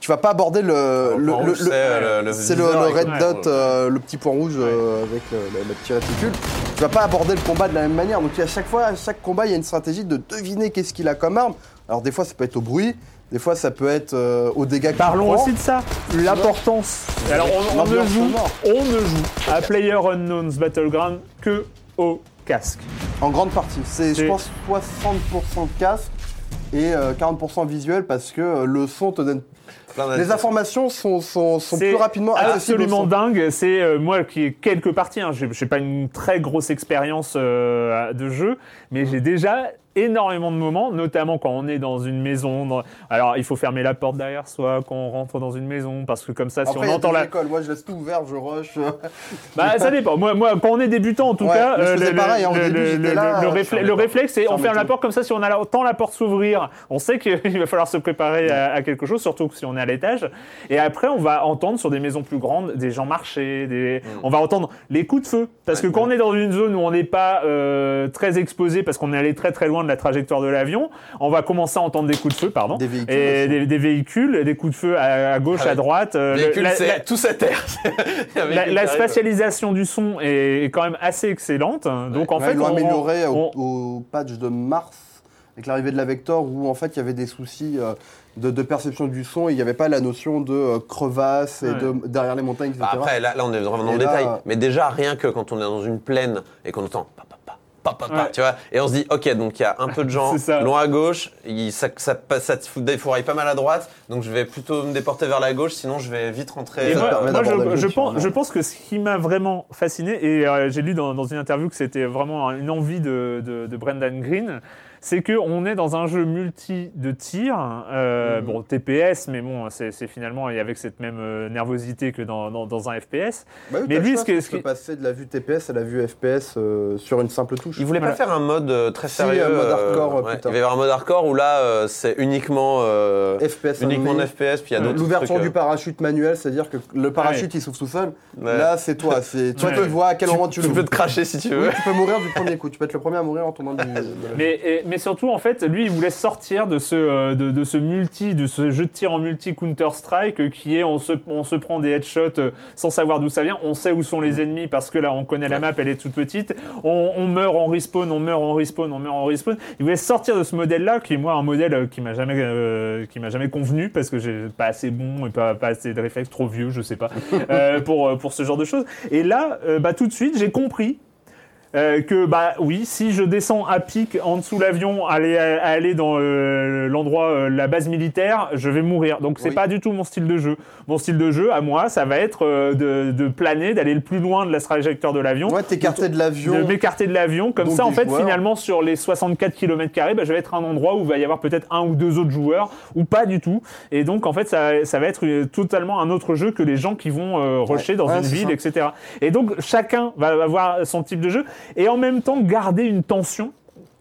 tu vas pas aborder le, Le le- le- c'est, euh, le, red dot, euh, le petit point rouge euh, avec le, le- le petit réticule. Tu vas pas aborder le combat de la même manière. Donc à chaque fois, à chaque combat, il y a une stratégie de deviner qu'est-ce qu'il a comme arme. Alors des fois, ça peut être au bruit, des fois, ça peut être euh, au dégât Parlons aussi de ça, l'importance. Alors on, on ne joue, on ne joue à Player Unknown's Battleground que au casque. En grande partie. C'est, je pense, 60% casque et euh, 40% visuel parce que euh, le son te donne. Les informations sont, sont, sont plus rapidement absolument dingue. C'est euh, moi qui ai quelques parties. Hein, j'ai j'ai pas une très grosse expérience euh, de jeu, mais j'ai déjà énormément de moments, notamment quand on est dans une maison. Alors il faut fermer la porte derrière soi quand on rentre dans une maison, parce que comme ça, si on entend la, écoles. Moi, je laisse tout ouvert, je rush. *laughs* Bah, ça dépend. Moi, moi, quand on est débutant, en tout Ouais, cas, euh, le, pareil, hein, le- début, le- j'étais le- là, le euh, réfle- le réflexe, c'est on ferme la porte comme ça. Si on entend la porte s'ouvrir, on sait qu'il *laughs* va falloir se préparer à, à quelque chose, surtout si on est à l'étage. Et après, on va entendre sur des maisons plus grandes des gens marcher, des... on va entendre les coups de feu. Parce que quand on est dans une zone où on n'est pas euh, très exposé, parce qu'on est allé très très loin de la trajectoire de l'avion, on va commencer à entendre des coups de feu, pardon. Des véhicules Et des, des véhicules, des coups de feu à, à gauche, Ah à droite. euh, le- Véhicule, la- c'est la- tous à terre. La, spatialisation du son est, est quand même assez excellente. Donc en Ouais, fait, ils l'ont on- amélioré au, on- au patch de mars avec l'arrivée de la Vector où en fait il y avait des soucis euh, de, de perception du son et il n'y avait pas la notion de euh, crevasse et Ouais. de derrière les montagnes, etc. Bah, après, là, là, on est vraiment dans Et le là, détail. euh, Mais déjà, rien que quand on est dans une plaine et qu'on entend pa, pa, pa, pa, pa, pa, Ouais. tu vois, et on se dit, ok, donc il y a un peu de *laughs* gens ça. loin à gauche, il- ça, ça, ça des fourrailles pas mal à droite, donc je vais plutôt me déporter vers la gauche, sinon je vais vite rentrer. Et ça moi, *laughs* je, pense, je pense que ce qui m'a vraiment fasciné, et euh, j'ai lu dans, dans une interview que c'était vraiment une envie de, de, de Brendan Green, c'est qu'on est dans un jeu multi de tir, euh, Mhm. bon TPS, mais bon, c'est finalement avec cette même euh, nervosité que dans, dans, dans un FPS. Bah oui, mais lui, ce que- tu ce qui- passer de la vue TPS à la vue FPS euh, sur une simple touche. Il voulait Voilà. pas faire un mode euh, très Si, sérieux. un mode hardcore, euh, ouais. Il va y avoir un mode hardcore où là, euh, c'est uniquement, euh, FPS uniquement FPS, puis il y a d'autres L'ouverture du parachute manuel, c'est-à-dire que le parachute il s'ouvre tout seul. Ouais. Là, c'est toi. C'est toi Ouais. qui vois à quel moment tu, Tu peux te cracher si tu veux. Oui, tu peux mourir du premier coup. Tu peux être le premier à mourir en tombant du. Mais, mais surtout, en fait, lui, il voulait sortir de ce, euh, de, de ce multi, de ce jeu de tir en multi Counter-Strike euh, qui est on se, on se prend des headshots euh, sans savoir d'où ça vient. On sait où sont les ennemis parce que là, on connaît la map, elle est toute petite. On, on meurt en respawn, on meurt en respawn, on meurt en respawn. Il voulait sortir de ce modèle-là, qui est moi un modèle qui m'a jamais, euh, qui m'a jamais convenu parce que j'ai pas assez bon et pas, pas assez de réflexes, trop vieux, je sais pas, *laughs* euh, pour, pour ce genre de choses. Et là, euh, bah, tout de suite, j'ai compris euh, que bah oui, si je descends à pic en dessous l'avion, aller à- aller dans euh, l'endroit, euh, la base militaire, je vais mourir. Donc c'est Oui. pas du tout mon style de jeu. Mon style de jeu, à moi, ça va être euh, de, de planer, d'aller le plus loin de la trajectoire de l'avion. Ouais, t'écarter de l'avion. De m'écarter de l'avion, comme Donc ça en fait joueurs. finalement sur les 64 km bah, je vais être à un endroit où il va y avoir peut-être un ou deux autres joueurs ou pas du tout. Et donc en fait ça, ça va être euh, totalement un autre jeu que les gens qui vont euh, rusher dans Ouais, une ville, ça. etc. Et donc chacun va avoir son type de jeu et en même temps garder une tension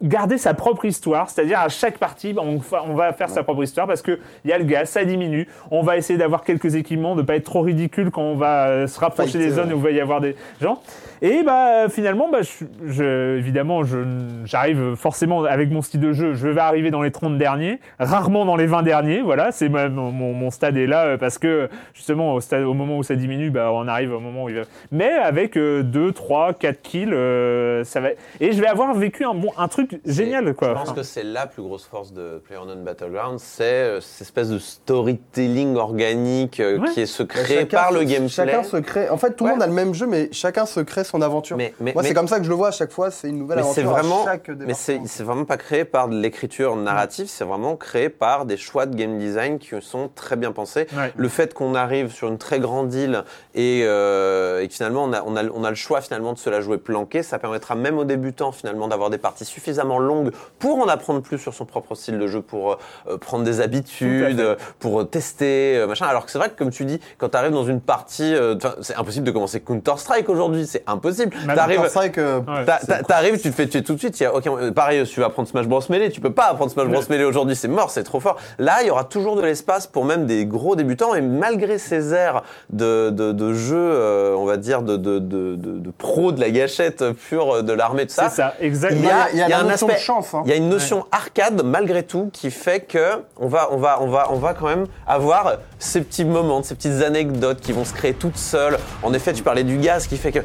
garder sa propre histoire, c'est-à-dire à chaque partie, on, on va faire sa propre histoire parce que il y a le gaz, ça diminue. On va essayer d'avoir quelques équipements, de pas être trop ridicule quand on va euh, se rapprocher des zones ouais. où il va y avoir des gens. Et bah finalement, bah, je, je- évidemment, je- j'arrive forcément avec mon style de jeu, je vais arriver dans les 30 derniers, rarement dans les 20 derniers. Voilà, c'est ma- mon, mon- mon stade est là euh, parce que justement au, stade, au moment où ça diminue, bah, on arrive au moment où il va. Mais avec 2, 3, 4 kills, euh, ça va. Et je vais avoir vécu un bon, un truc génial quoi. Je pense que c'est la plus grosse force de PlayerUnknown's Battleground, c'est euh, cette espèce de storytelling organique euh, Ouais. qui est se crée par se- le gameplay. Chacun se crée. En fait, tout le Ouais. monde a le même jeu, mais chacun se crée son aventure. Mais- mais- Moi, mais- c'est comme ça que je le vois à chaque fois. C'est une nouvelle Mais c'est aventure. à vraiment, chaque mais c'est vraiment pas créé par de l'écriture narrative, c'est vraiment créé par des choix de game design qui sont très bien pensés. Ouais. Le fait qu'on arrive sur une très grande île et, euh, et que finalement on a, on, a, on a le choix finalement de se la jouer planqué, ça permettra même aux débutants finalement d'avoir des parties suffisamment longues pour en apprendre plus sur son propre style de jeu, pour euh, prendre des habitudes, euh, pour euh, tester, euh, machin. Alors que c'est vrai que comme tu dis, quand tu arrives dans une partie, euh, c'est impossible de commencer Counter Strike aujourd'hui, c'est impossible. Bah, T'arrives- Counter-Strike, euh, Ouais. C'est T'arrives, tu te fais tuer tout de suite. Il y a, ok, euh, pareil, tu vas apprendre Smash Bros Melee, tu peux pas apprendre Smash Bros. Melee aujourd'hui, c'est mort, c'est trop fort. Là, il y aura toujours de l'espace pour même des gros débutants et malgré ces airs de, de, de jeu, euh, on va dire de, de, de, de, de pro de la gâchette pure euh, de l'armée, tout ça. C'est ça, exactement. Il y a, Il y a il y a un notion de aspect, chance, hein. il y a une notion arcade malgré tout qui fait que on va, on va, on va, on va quand même avoir ces petits moments, ces petites anecdotes qui vont se créer toutes seules. En effet, tu parlais du gaz qui fait que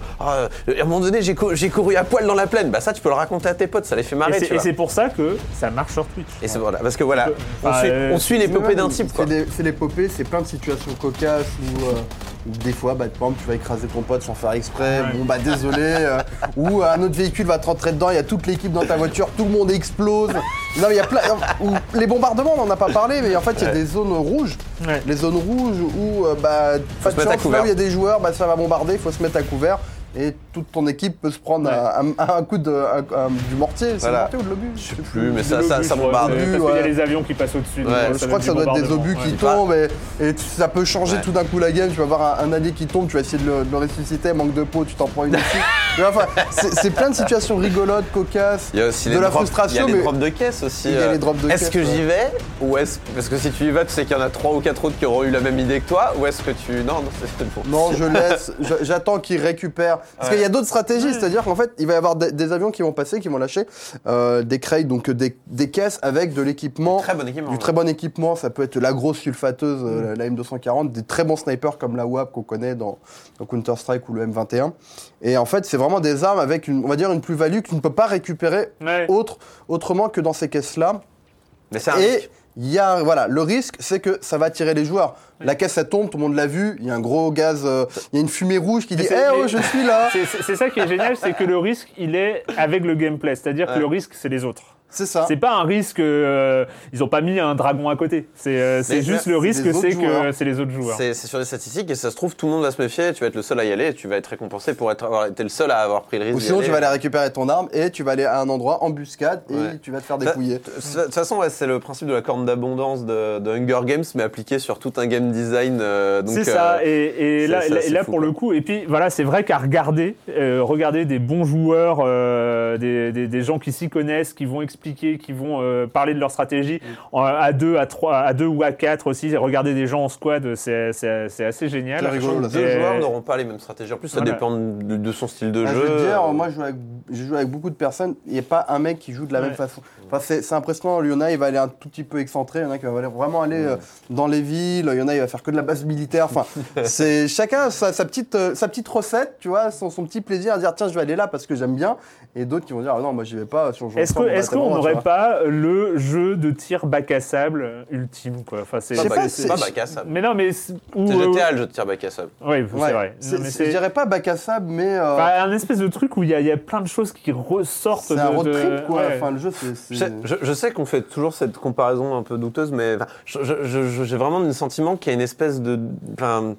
ah, à un moment donné, j'ai cou- j'ai couru à poil dans la plaine. Bah ça, tu peux le raconter à tes potes, ça les fait Et marrer. c'est- tu et vois. c'est pour ça que ça marche sur Twitch. Et c'est voilà, parce que voilà, on Enfin, suit, euh, on suit l'épopée d'un type. Quoi. C'est l'épopée, c'est plein de situations cocasses où, euh, où des fois, bah, par exemple, tu vas écraser ton pote sans faire exprès. Ouais. Bon, bah désolé. euh, ou un autre véhicule va te rentrer dedans, il y a toute l'équipe dans ta voiture, tout le monde explose. Non, mais il y a plein. ou les bombardements, on n'en a pas parlé, mais en fait, il y a Ouais. des zones rouges. Ouais. Les zones rouges où, euh, bah, pas se de mettre à chance, couvert. là où il y a des joueurs, bah, ça va bombarder, il faut se mettre à couvert. Et toute ton équipe peut se prendre Ouais. un, un- un coup de, un- un- du mortier. C'est Voilà. le mortier ou de l'obus Je sais plus, mais ça, ça, ça bombarde. Parce qu'il y a les avions qui passent au-dessus. Ouais. Je crois que ça doit être des obus qui ouais. tombent et, ça peut changer Ouais. tout d'un coup la game. Tu vas voir un, un allié qui tombe, tu vas essayer de le, de le ressusciter, manque de peau, tu t'en prends une *laughs* aussi. Mais enfin, c'est plein de situations rigolotes, cocasses. Il y a aussi De les la drops- frustration, Il y a les drops de caisse aussi. Il y a euh. les drops de Est-ce que j'y vais ou est-ce parce que si tu y vas, tu sais qu'il y en a trois ou quatre autres qui auront eu la même idée que toi ou est-ce que tu non non c'est bon. Non, je *laughs* laisse, j'attends qu'ils récupèrent. Parce Ouais. qu'il y a d'autres stratégies, c'est-à-dire qu'en fait, il va y avoir des, des avions qui vont passer, qui vont lâcher euh, des crates, donc des, des caisses avec de l'équipement. Très bon équipement. Du très bon équipement, ça peut être la grosse sulfateuse, euh, la M240, des très bons snipers comme la WAP qu'on connaît dans, dans Counter-Strike ou le M21. Et en fait, c'est vraiment des armes avec, une, on va dire, une plus-value que tu ne peux pas récupérer Ouais. autre, autrement que dans ces caisses-là. Mais c'est un Et risque. Il y a, voilà, le risque, c'est que ça va attirer les joueurs. La caisse, elle tombe, tout le monde l'a vu, il y a un gros gaz, euh, il y a une fumée rouge qui dit « c'est- Eh oh, je suis là *laughs* !» C'est- ça qui est génial, c'est que le risque, il est avec le gameplay. C'est-à-dire que le risque, c'est les autres. C'est ça. C'est pas un risque. euh, ils ont pas mis un dragon à côté. C'est euh, juste le risque, c'est que c'est les autres joueurs. C'est sur des statistiques et ça se trouve tout le monde va se méfier, tu vas être le seul à y aller et tu vas être récompensé pour être avoir été le seul à avoir pris le risque. Ou sinon, aller. tu vas aller récupérer ton arme et tu vas aller à un endroit embuscade et Ouais. tu vas te faire Ça- dépouiller. De toute façon, ouais, c'est le principe de la corne d'abondance de, de Hunger Games, mais appliqué sur tout un game design. euh, C'est ça, euh, et, et là, et fou, pour quoi. le coup, et puis voilà, c'est vrai qu'à regarder, euh, regarder des bons joueurs, euh, des, des- des gens qui s'y connaissent, qui vont expliquer, qui vont euh, parler de leur stratégie à deux, à trois, à deux ou à quatre aussi. Regarder des gens en squad, c'est assez génial. Et- joueurs n'auront pas les mêmes stratégies. En plus, ça Voilà. dépend de, de son style de Ah, jeu. je veux te dire, moi je joue avec, beaucoup de personnes, il n'y a pas un mec qui joue de la Ouais. même façon. Enfin, c'est, impressionnant, il y en a, il va aller un tout petit peu excentré, il y en a qui va aller- vraiment aller euh, dans les villes, il y en a, il va faire que de la base militaire. Enfin, *laughs* c'est chacun a sa, sa petite, euh, sa petite recette, tu vois, son, son petit plaisir à dire tiens, je vais aller là parce que j'aime bien, et d'autres qui vont dire ah non, moi j'y vais pas. Si Est-ce qu'on n'aurait pas le jeu de tir bac à sable ultime quoi? Enfin, c'est, pas, pas, bac- pas à sable. Mais non, mais c'est- ou, C'est euh, GTA le jeu de tir bac à sable. Oui, Ouais, c'est vrai. Non, mais je dirais pas bac à sable, mais euh, enfin, un espèce de truc où il y, a- il y a plein de choses qui ressortent. c'est de, un road de- trip quoi. ouais. Enfin, le jeu, c'est. c'est- Je sais, je- je sais qu'on fait toujours cette comparaison un peu douteuse, mais j'ai vraiment le sentiment qu'il y a une espèce de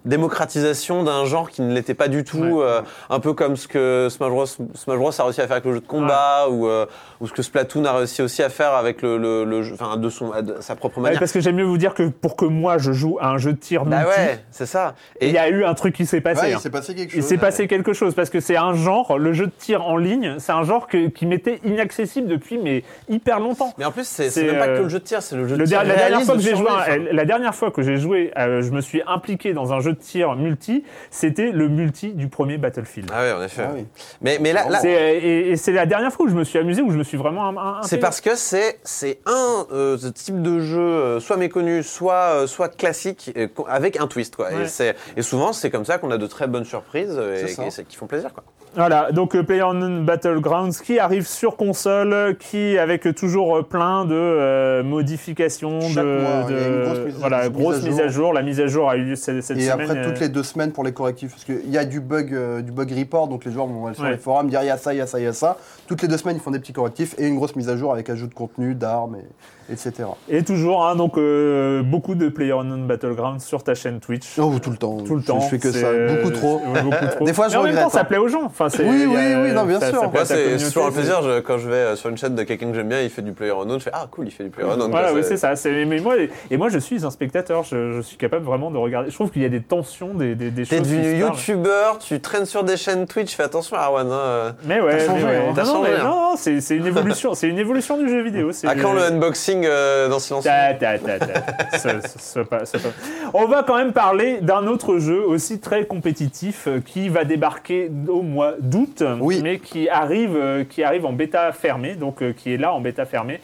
démocratisation d'un genre qui ne l'était pas du tout, Ouais. euh, un peu comme ce que Smash Bros, Smash Bros a réussi à faire avec le jeu de combat, ou, euh, ou ce que Splatoon a réussi aussi à faire avec le, le- le jeu, enfin, de, son, de sa propre Ouais, manière. parce que j'aime mieux vous dire que pour que moi je joue à un jeu de tir bah multi, ouais, c'est ça. il y a eu un truc qui s'est passé. Ouais, hein. il s'est passé quelque Il chose. s'est passé quelque chose parce que c'est un genre, le jeu de tir en ligne, c'est un genre que- qui m'était inaccessible depuis mais hyper longtemps. Mais en plus, c'est même pas euh, que le jeu de tir, c'est le jeu Le de tir la dernière fois que de j'ai joué, la dernière fois que j'ai joué, euh, je me suis impliqué dans un jeu de tir multi, c'était le multi du premier Battlefield. Ah ouais, en effet. Ah oui. Mais, mais là, là C'est- et, et c'est la dernière fois où je me suis amusé, où je me suis vraiment. C'est parce que c'est c'est un euh, ce type de jeu euh, soit méconnu, soit euh, soit classique euh, avec un twist quoi. Ouais. Et c'est et souvent c'est comme ça qu'on a de très bonnes surprises euh, et, et qui font plaisir quoi. Voilà, donc euh, PlayerUnknown's Battlegrounds qui arrive sur console, qui avec toujours euh, plein de euh, modifications, Chaque de, mois, il y a une de- grosse mise à- voilà, mise grosse à mise jour. à jour. La mise à jour a eu lieu cette, cette Et semaine. après, euh, toutes les deux semaines pour les correctifs, parce qu'il y a du bug, euh, du bug report, donc les joueurs vont aller sur Ouais. les forums dire il y a ça, il y a ça, il y a ça. Toutes les deux semaines, ils font des petits correctifs et une grosse mise à jour avec ajout de contenu, d'armes, et, etc. Et toujours, hein, donc euh, beaucoup de PlayerUnknown's Battlegrounds sur ta chaîne Twitch. Oh, tout le temps. Tout le Je- temps. Je, fais que ça, beaucoup trop. *laughs* Ouais, beaucoup trop. Des fois, je Mais en même regrette, temps, ça hein. plaît aux gens. Enfin, Oui, a- oui, oui, non, bien ça- sûr. c'est toujours un plaisir je- quand je vais euh, sur une chaîne de quelqu'un que j'aime bien, il fait du PlayerUnknown, je fais ah cool, il fait du PlayerUnknown. Voilà, quoi, oui, c'est ça. Mais moi, et moi, je suis un spectateur. Je, je suis capable vraiment de regarder. Je trouve qu'il y a des tensions, des, des, des T'es choses. qui devenu youtubeur, tu traînes sur des chaînes Twitch, fais attention Arwan. Hein. Mais ouais, T'as changé, mais ouais. hein. Non, c'est une évolution. c'est une évolution du jeu vidéo. À quand le unboxing euh, dans Silence Ta, ta, ta, ta. On va quand même parler d'un autre jeu aussi très compétitif euh, qui va débarquer au mois d'août, Oui. mais qui arrive, euh, qui arrive en bêta fermée, donc qui est là en bêta fermée.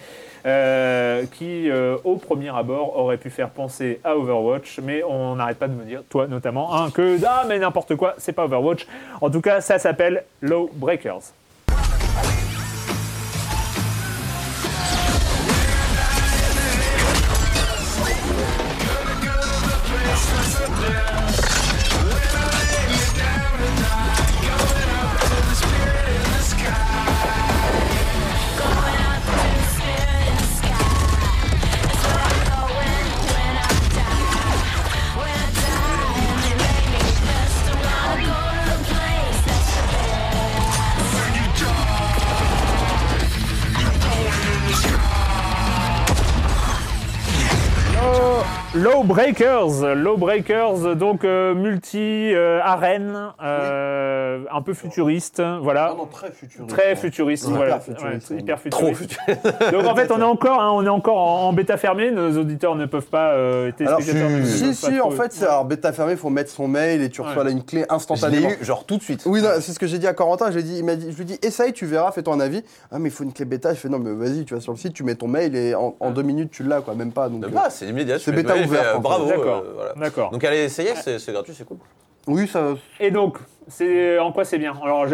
euh, qui euh, au premier abord aurait pu faire penser à Overwatch, mais on n'arrête pas de me dire, toi notamment, hein, que ah mais n'importe quoi, c'est pas Overwatch. En tout cas, ça s'appelle Low Breakers. Breakers, Low Breakers, donc euh, multi euh, arène, euh, un peu futuriste, voilà. Ah non, très futuriste. Très hein. futuriste, Hyper voilà. futuriste, Ouais, Trop futuriste. Donc en fait, on est *laughs* encore, hein, on est encore en, en bêta fermée. Nos auditeurs ne peuvent pas. Euh, Alors, ne si, peuvent si, en fait, c'est alors bêta fermé, il faut mettre son mail et tu reçois Ouais. là une clé Je l'ai instantanément. eu genre tout de suite. Oui, non, c'est ce que j'ai dit à Corentin. Je lui ai dit, il m'a dit, je lui ai dit, essaye, tu verras, fais-toi un avis. Ah, mais il faut une clé bêta. Je fais, non, mais vas-y, tu vas sur le site, tu mets ton mail et en, en deux minutes, tu l'as, quoi, même pas. Donc, Même euh, pas, c'est immédiat. tu c'est bêta ouvert, euh. Bravo. D'accord. euh, voilà. D'accord. Donc allez essayer, c'est c'est gratuit, c'est cool. oui, ça. Et donc, c'est en quoi c'est bien? Alors,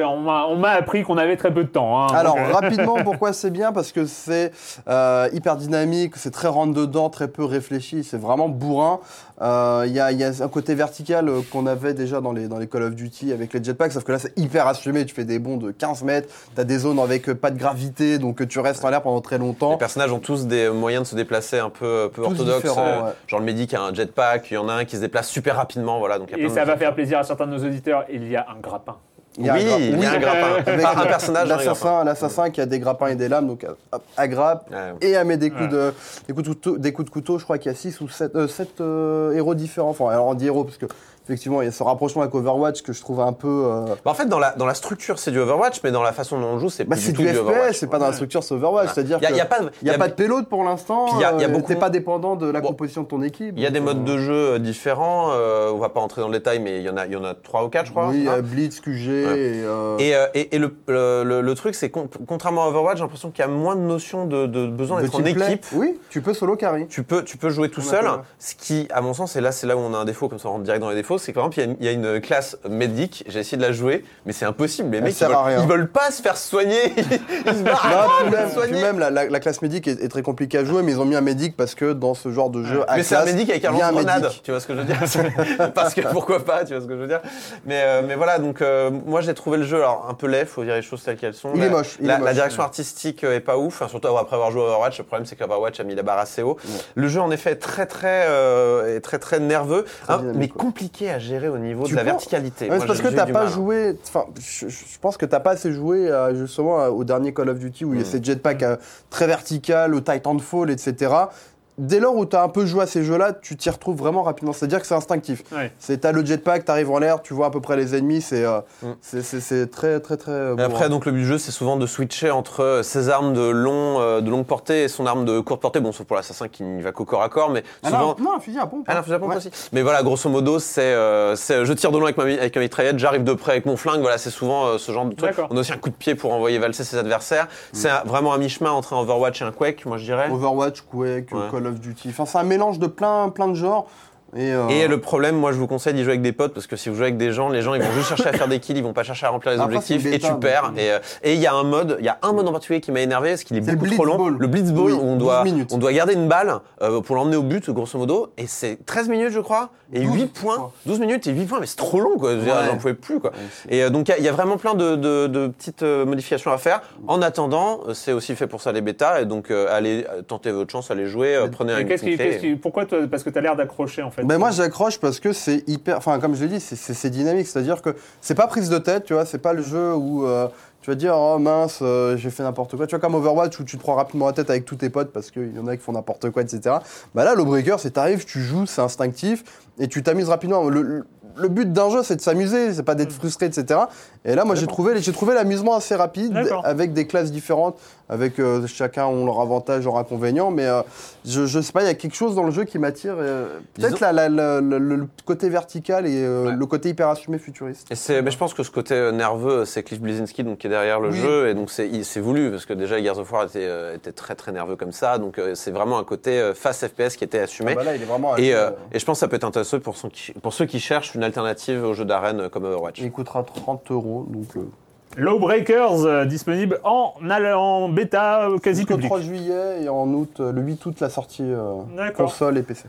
on m'a appris qu'on avait très peu de temps. hein, Alors donc, euh, *laughs* rapidement, pourquoi c'est bien? Parce que c'est euh, hyper dynamique, c'est très rentre dedans, très peu réfléchi, c'est vraiment bourrin. Euh, Il y, a, il y a un côté vertical euh, qu'on avait déjà dans les, dans les Call of Duty avec les jetpacks, sauf que là c'est hyper assumé, tu fais des bonds de 15 mètres, tu as des zones avec euh, pas de gravité, donc tu restes en l'air pendant très longtemps. Les personnages ont tous des moyens de se déplacer un peu, un peu Tous orthodoxes. différents, euh, ouais. Genre le médic a un jetpack, il y en a un qui se déplace super rapidement. Voilà, donc il y a et plein ça de- va faire plaisir à certains de nos auditeurs. Il y a un grappin. Il y a un Oui, gra- il y a un grappin. avec Pas un personnage, un l'assassin, l'assassin qui a des grappins et des lames, donc hop, aggrappe Ouais. et à met des coups, Ouais. de, des coups de couteau, des coups de couteau. Je crois qu'il y a 6 ou 7 héros différents. Enfin, alors on dit héros parce que effectivement, il y a ce rapprochement avec Overwatch que je trouve un peu. euh, Bah, en fait, dans la, dans la structure, c'est du Overwatch, mais dans la façon dont on joue, c'est Bah, plus c'est du du FPS, c'est pas dans la structure, c'est Overwatch. Voilà. C'est-à-dire qu'il y a pas n'y a, y a- pas de payload pour l'instant. Puis y a- y a euh, beaucoup T'es pas dépendant de la Bon. composition de ton équipe. Il y a des modes euh, de jeu euh, différents. euh, on va pas entrer dans le détail, mais il y en a, il y en a trois ou quatre, je crois. Oui, Blitz, QG et. euh, Et, euh, et, et le, le, le- le truc, c'est qu'on- contrairement à Overwatch, j'ai l'impression qu'il y a moins de notion de, de besoin de d'être en équipe. Oui, tu peux solo carry. Tu peux, tu peux jouer tout seul, ce qui, à mon sens, et là, c'est là où on a un défaut, comme ça on rentre direct dans les défauts, c'est que par exemple, il y a une- il y, a une classe médic, j'ai essayé de la jouer, mais c'est impossible. Les Elle mecs, ils veulent, à rien. ils veulent pas se faire soigner, *laughs* ils se barrent Non, même, soigner. la, la- la classe médic est, est très compliquée à jouer, mais ils ont mis un médic parce que dans ce genre de jeu, à Mais c'est un médic avec un lance-grenade, tu vois ce que je veux dire? *laughs* Parce que pourquoi pas, tu vois ce que je veux dire? Mais, euh, mais voilà, donc euh, moi j'ai trouvé le jeu alors, un peu laid, faut dire les choses telles qu'elles sont. Il La- est moche, il la, est moche. la direction artistique euh, est pas ouf, enfin, surtout après avoir joué à Overwatch. Le problème c'est qu'Overwatch a mis la barre assez haut. Le jeu en effet est très très, euh, est très, très nerveux, Très hein, mais quoi. Compliqué à gérer au niveau Tu de la penses verticalité. Ouais, Moi, parce que t'as pas mal. joué. Enfin, je, je pense que t'as pas assez joué à, justement au dernier Call of Duty où il y a ces jetpacks euh, très vertical, au Titanfall, etc. Dès lors où tu as un peu joué à ces jeux-là, tu t'y retrouves vraiment rapidement. C'est-à-dire que c'est instinctif. Ouais. C'est t'as le jetpack, t'arrives en l'air, tu vois à peu près les ennemis. C'est euh, Mm. c'est- c'est- c'est très très très. euh, Et après, donc le but du jeu, c'est souvent de switcher entre euh, ses armes de, long, euh, de longue portée et son arme de courte portée. Bon, sauf pour l'assassin qui n'y va qu'au corps à corps, mais Ah souvent. non, non, un fusil à pompe. Ah hein. non, fusil à pompe Ouais. aussi. Mais voilà, grosso modo, c'est euh, c'est, je tire de loin avec ma, mi- avec ma mitraillette, j'arrive de près avec mon flingue. Voilà, c'est souvent euh, ce genre de truc. On a aussi un coup de pied pour envoyer valser ses adversaires. C'est un- vraiment un mi-chemin entre un Overwatch et un Quake, moi je dirais. Overwatch, Quake, Ouais. Call c'est un mélange de plein plein de genres. Et, euh, Et le problème, moi je vous conseille d'y jouer avec des potes parce que si vous jouez avec des gens, les gens ils vont juste chercher à faire des kills, ils vont pas chercher à remplir les Après, objectifs et tu perds. euh. Et euh, et il y a un mode, il y a un mode en particulier qui m'a énervé parce qu'il est beaucoup trop long. Le blitzball Oui, où on 12 doit, minutes. on doit garder une balle euh, pour l'emmener au but grosso modo et c'est 13 minutes je crois et 12 8 points, points. 12 minutes et 8 points mais c'est trop long quoi. Ouais. J'en pouvais plus quoi. Ouais, Et euh, donc il y a- il y, a vraiment plein de, de- de petites modifications à faire. En attendant, c'est aussi fait pour ça les bêtas et donc allez tenter votre chance, allez jouer, prenez un pourquoi toi Parce que tu as l'air d'accrocher en fait. Ben moi j'accroche parce que c'est hyper, enfin comme je l'ai dit, c'est dynamique, c'est-à-dire que c'est pas prise de tête, tu vois, c'est pas le jeu où euh, tu vas dire oh mince euh, j'ai fait n'importe quoi, tu vois comme Overwatch où tu te prends rapidement la tête avec tous tes potes parce qu'il y en a qui font n'importe quoi, etc. Bah là Lawbreaker c'est t'arrives, tu joues, c'est instinctif et tu t'amuses rapidement. Le, le- le but d'un jeu c'est de s'amuser, c'est pas d'être frustré, etc. Et là moi j'ai trouvé, j'ai trouvé l'amusement assez rapide avec des classes différentes, avec euh, chacun ont leur avantage, leur inconvénient, mais euh, je, je sais pas, il y a quelque chose dans le jeu qui m'attire. euh, Peut-être le, côté vertical et euh, Ouais. le côté hyper assumé futuriste. Et c'est, mais je pense que ce côté nerveux, c'est Cliff Bleszinski donc qui est derrière le Oui. jeu, et donc c'est, voulu parce que déjà Gears of War était, euh, était très très nerveux comme ça, donc euh, c'est vraiment un côté euh, face FPS qui était assumé. Ah bah là, il est vraiment. et, euh, euh, et je pense que ça peut être intéressant pour ceux qui, pour ceux qui cherchent une alternative au jeu d'arène comme Overwatch. il coûtera 30 euros, donc euh, Lawbreakers euh, disponible en, en bêta euh, quasi public. 3 juillet et en août, euh, le 8 août, la sortie euh, console et PC.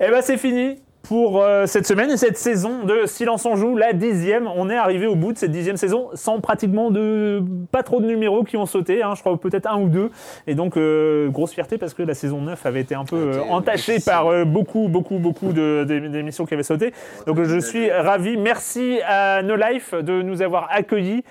Et ben c'est fini pour euh, cette semaine et cette saison de Silence on joue, la dixième. On est arrivé au bout de cette dixième saison sans pratiquement de pas trop de numéros qui ont sauté, hein, je crois peut-être un ou deux. Et donc euh, grosse fierté parce que la saison 9 avait été un peu euh, entachée par beaucoup beaucoup beaucoup d'émissions qui avaient sauté. Donc je suis ravi. Merci à No Life de nous avoir accueillis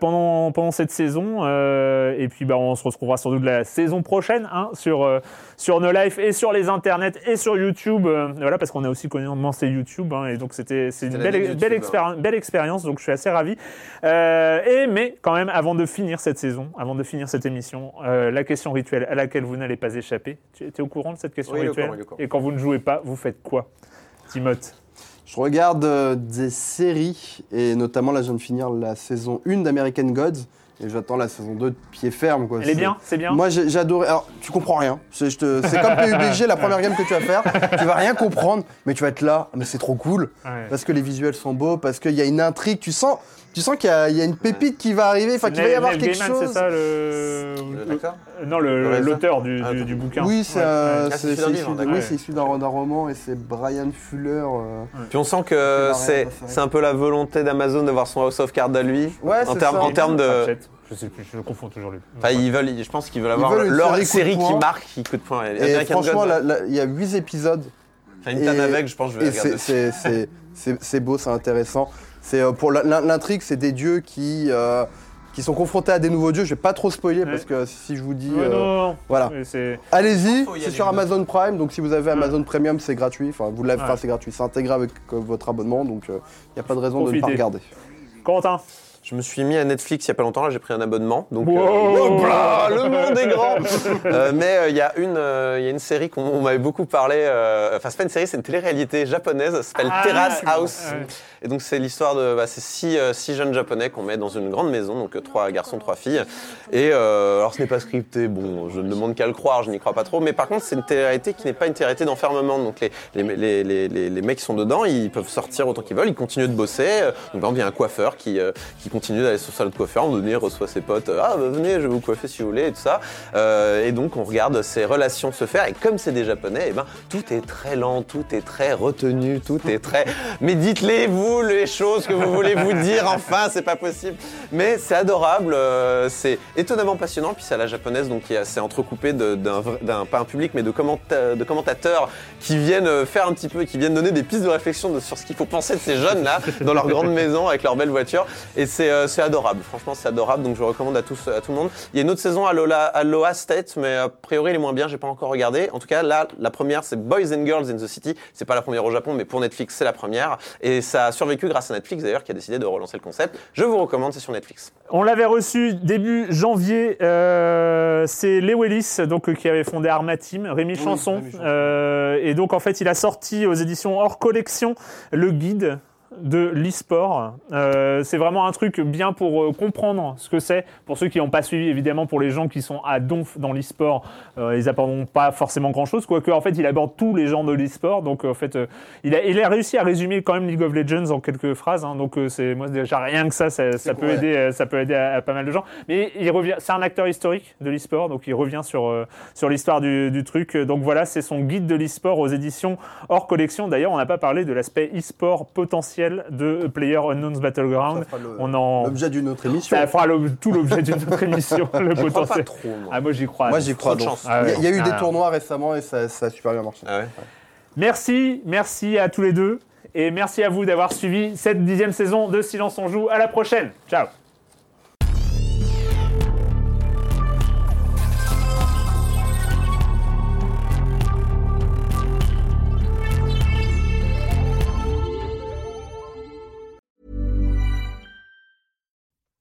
pendant pendant cette saison. Et puis bah, on se retrouvera sans doute la saison prochaine hein, sur sur No Life et sur les internets et sur YouTube. euh, voilà, parce qu'on a aussi commencé YouTube. hein, et donc, c'était c'est une belle, de belle, expérience. Donc, je suis assez ravi. Euh, et, mais, quand même, avant de finir cette saison, avant de finir cette émission, euh, la question rituelle à laquelle vous n'allez pas échapper. Tu es au courant de cette question Oui, rituelle courant. Et quand vous ne jouez pas, vous faites quoi Timothée Je regarde euh, des séries, et notamment là, je viens de finir la saison 1 d'American Gods, et j'attends la saison 2 de pied ferme. Quoi. Elle est C'est- bien C'est bien Moi, j'ai j'ai adoré. Alors, tu comprends rien. C'est je te- c'est comme PUBG, *laughs* la première game que tu vas faire. Tu vas rien comprendre, mais tu vas être là. Mais c'est trop cool. Ouais. Parce que les visuels sont beaux, parce qu'il y a une intrigue. Tu sens, tu sens qu'il y, a- il y a une pépite qui va arriver, enfin qu'il va y avoir Neil quelque Gaiman, chose. c'est ça le... Le Euh, Non, le- Le l'auteur du, Ah, du- le- du bouquin. Oui, c'est Ouais, euh. Ah, issu d'un oui, roman et c'est Brian Fuller. euh, Puis on sent que c'est, un peu la volonté d'Amazon d'avoir son House of Cards à lui. Ouais, en c'est termes, ça. en termes de. Je sais plus, je confonds toujours les. Enfin, ils veulent, je pense qu'ils veulent avoir leur série qui marque, qui coup de poing. Et franchement, là, il y a 8 épisodes. Enfin, une tanne et- avec, je pense que je vais regarder. c'est beau, c'est intéressant. C'est euh, pour l'intrigue, c'est des dieux qui euh, qui sont confrontés à des nouveaux dieux. Je vais pas trop spoiler parce que si je vous dis, Ouais, euh, non, non, non. voilà. Allez-y. C'est sur Amazon Prime, donc si vous avez Ouais. Amazon Premium, c'est gratuit. Enfin, vous l'avez, c'est gratuit, c'est intégré avec euh, votre abonnement, donc il n'y a pas de raison de ne pas regarder. Corentin. Je me suis mis à Netflix il y a pas longtemps, là j'ai pris un abonnement. Donc, Wow. euh, le monde est grand *laughs* Euh, Mais euh, il y, a une, il y a une série qu'on on m'avait beaucoup parlé. Enfin, c'est pas une série, c'est une télé-réalité japonaise. Ça s'appelle Ah, Terrace. House. Ouais. Et donc, c'est l'histoire de bah, ces six, six jeunes japonais qu'on met dans une grande maison, donc trois garçons, trois filles. Et alors, ce n'est pas scripté, bon, je ne demande qu'à le croire, je n'y crois pas trop. Mais par contre, c'est une télé-réalité qui n'est pas une télé-réalité d'enfermement. Donc, les, les, les, les, les, les mecs qui sont dedans, ils peuvent sortir autant qu'ils veulent, ils continuent de bosser. Donc, par exemple, il y a un coiffeur qui, qui continue d'aller sur le salon de coiffeur. Donné, il reçoit ses potes. euh, Ah, bah, venez, je vais vous coiffer si vous voulez, et tout ça. Euh, et donc, on regarde ces relations se faire. Et comme c'est des japonais, eh ben, tout est très lent, tout est très retenu, tout est très. *laughs* Mais dites-les, vous, les choses que vous voulez vous dire, enfin, c'est pas possible. Mais c'est adorable, euh, c'est étonnamment passionnant. Puis c'est à la japonaise, donc c'est entrecoupé d'un, pas un public, mais de, commenta- de commentateurs qui viennent faire un petit peu, qui viennent donner des pistes de réflexion de- sur ce qu'il faut penser de ces jeunes-là, dans leur grande maison, avec leur belle voiture. Et c'est, c'est adorable, franchement, c'est adorable. Donc je recommande à, tous, à tout le monde. Il y a une autre saison à Lola, à Loa State, mais a priori, elle est moins bien, j'ai pas encore regardé. En tout cas, là, la première, c'est Boys and Girls in the City. C'est pas la première au Japon, mais pour Netflix, c'est la première. Et ça a survécu grâce à Netflix, d'ailleurs, qui a décidé de relancer le concept. Je vous recommande, c'est sur Netflix. On l'avait reçu début janvier. euh, c'est Leo Ellis, donc euh, qui avait fondé Arma Team, Rémi Chanson. Rémi Chanson. Euh, et donc en fait, il a sorti aux éditions hors collection le guide de l'e-sport. Euh, c'est vraiment un truc bien pour euh, comprendre ce que c'est. Pour ceux qui n'ont pas suivi, évidemment, pour les gens qui sont à donf dans l'e-sport, euh, ils n'apprendront pas forcément grand-chose. Quoique, en fait, il aborde tous les genres de l'e-sport. Donc, en fait, il, a, il a réussi à résumer quand même League of Legends en quelques phrases. hein. donc, c'est moi déjà rien que ça, ça, ça peut aider, ça peut aider à, à pas mal de gens. Mais il revient. C'est un acteur historique de l'e-sport, donc il revient sur sur l'histoire du, du truc. Donc voilà, c'est son guide de l'e-sport aux éditions hors collection. D'ailleurs, on n'a pas parlé de l'aspect e-sport potentiel de Player Unknown's Battleground. Le- On en L'objet d'une autre émission. ça fera le- tout l'objet d'une autre émission, *laughs* le Je crois pas potentiel. trop, moi. Ah, moi j'y crois. Moi j'y crois. Trop de donc. chance. Ah ouais. Il y a- il y a eu Ah. des tournois récemment et ça, ça a super bien marché. Ah ouais Merci, merci à tous les deux. Et merci à vous d'avoir suivi cette dixième saison de Silence on joue. À la prochaine. Ciao.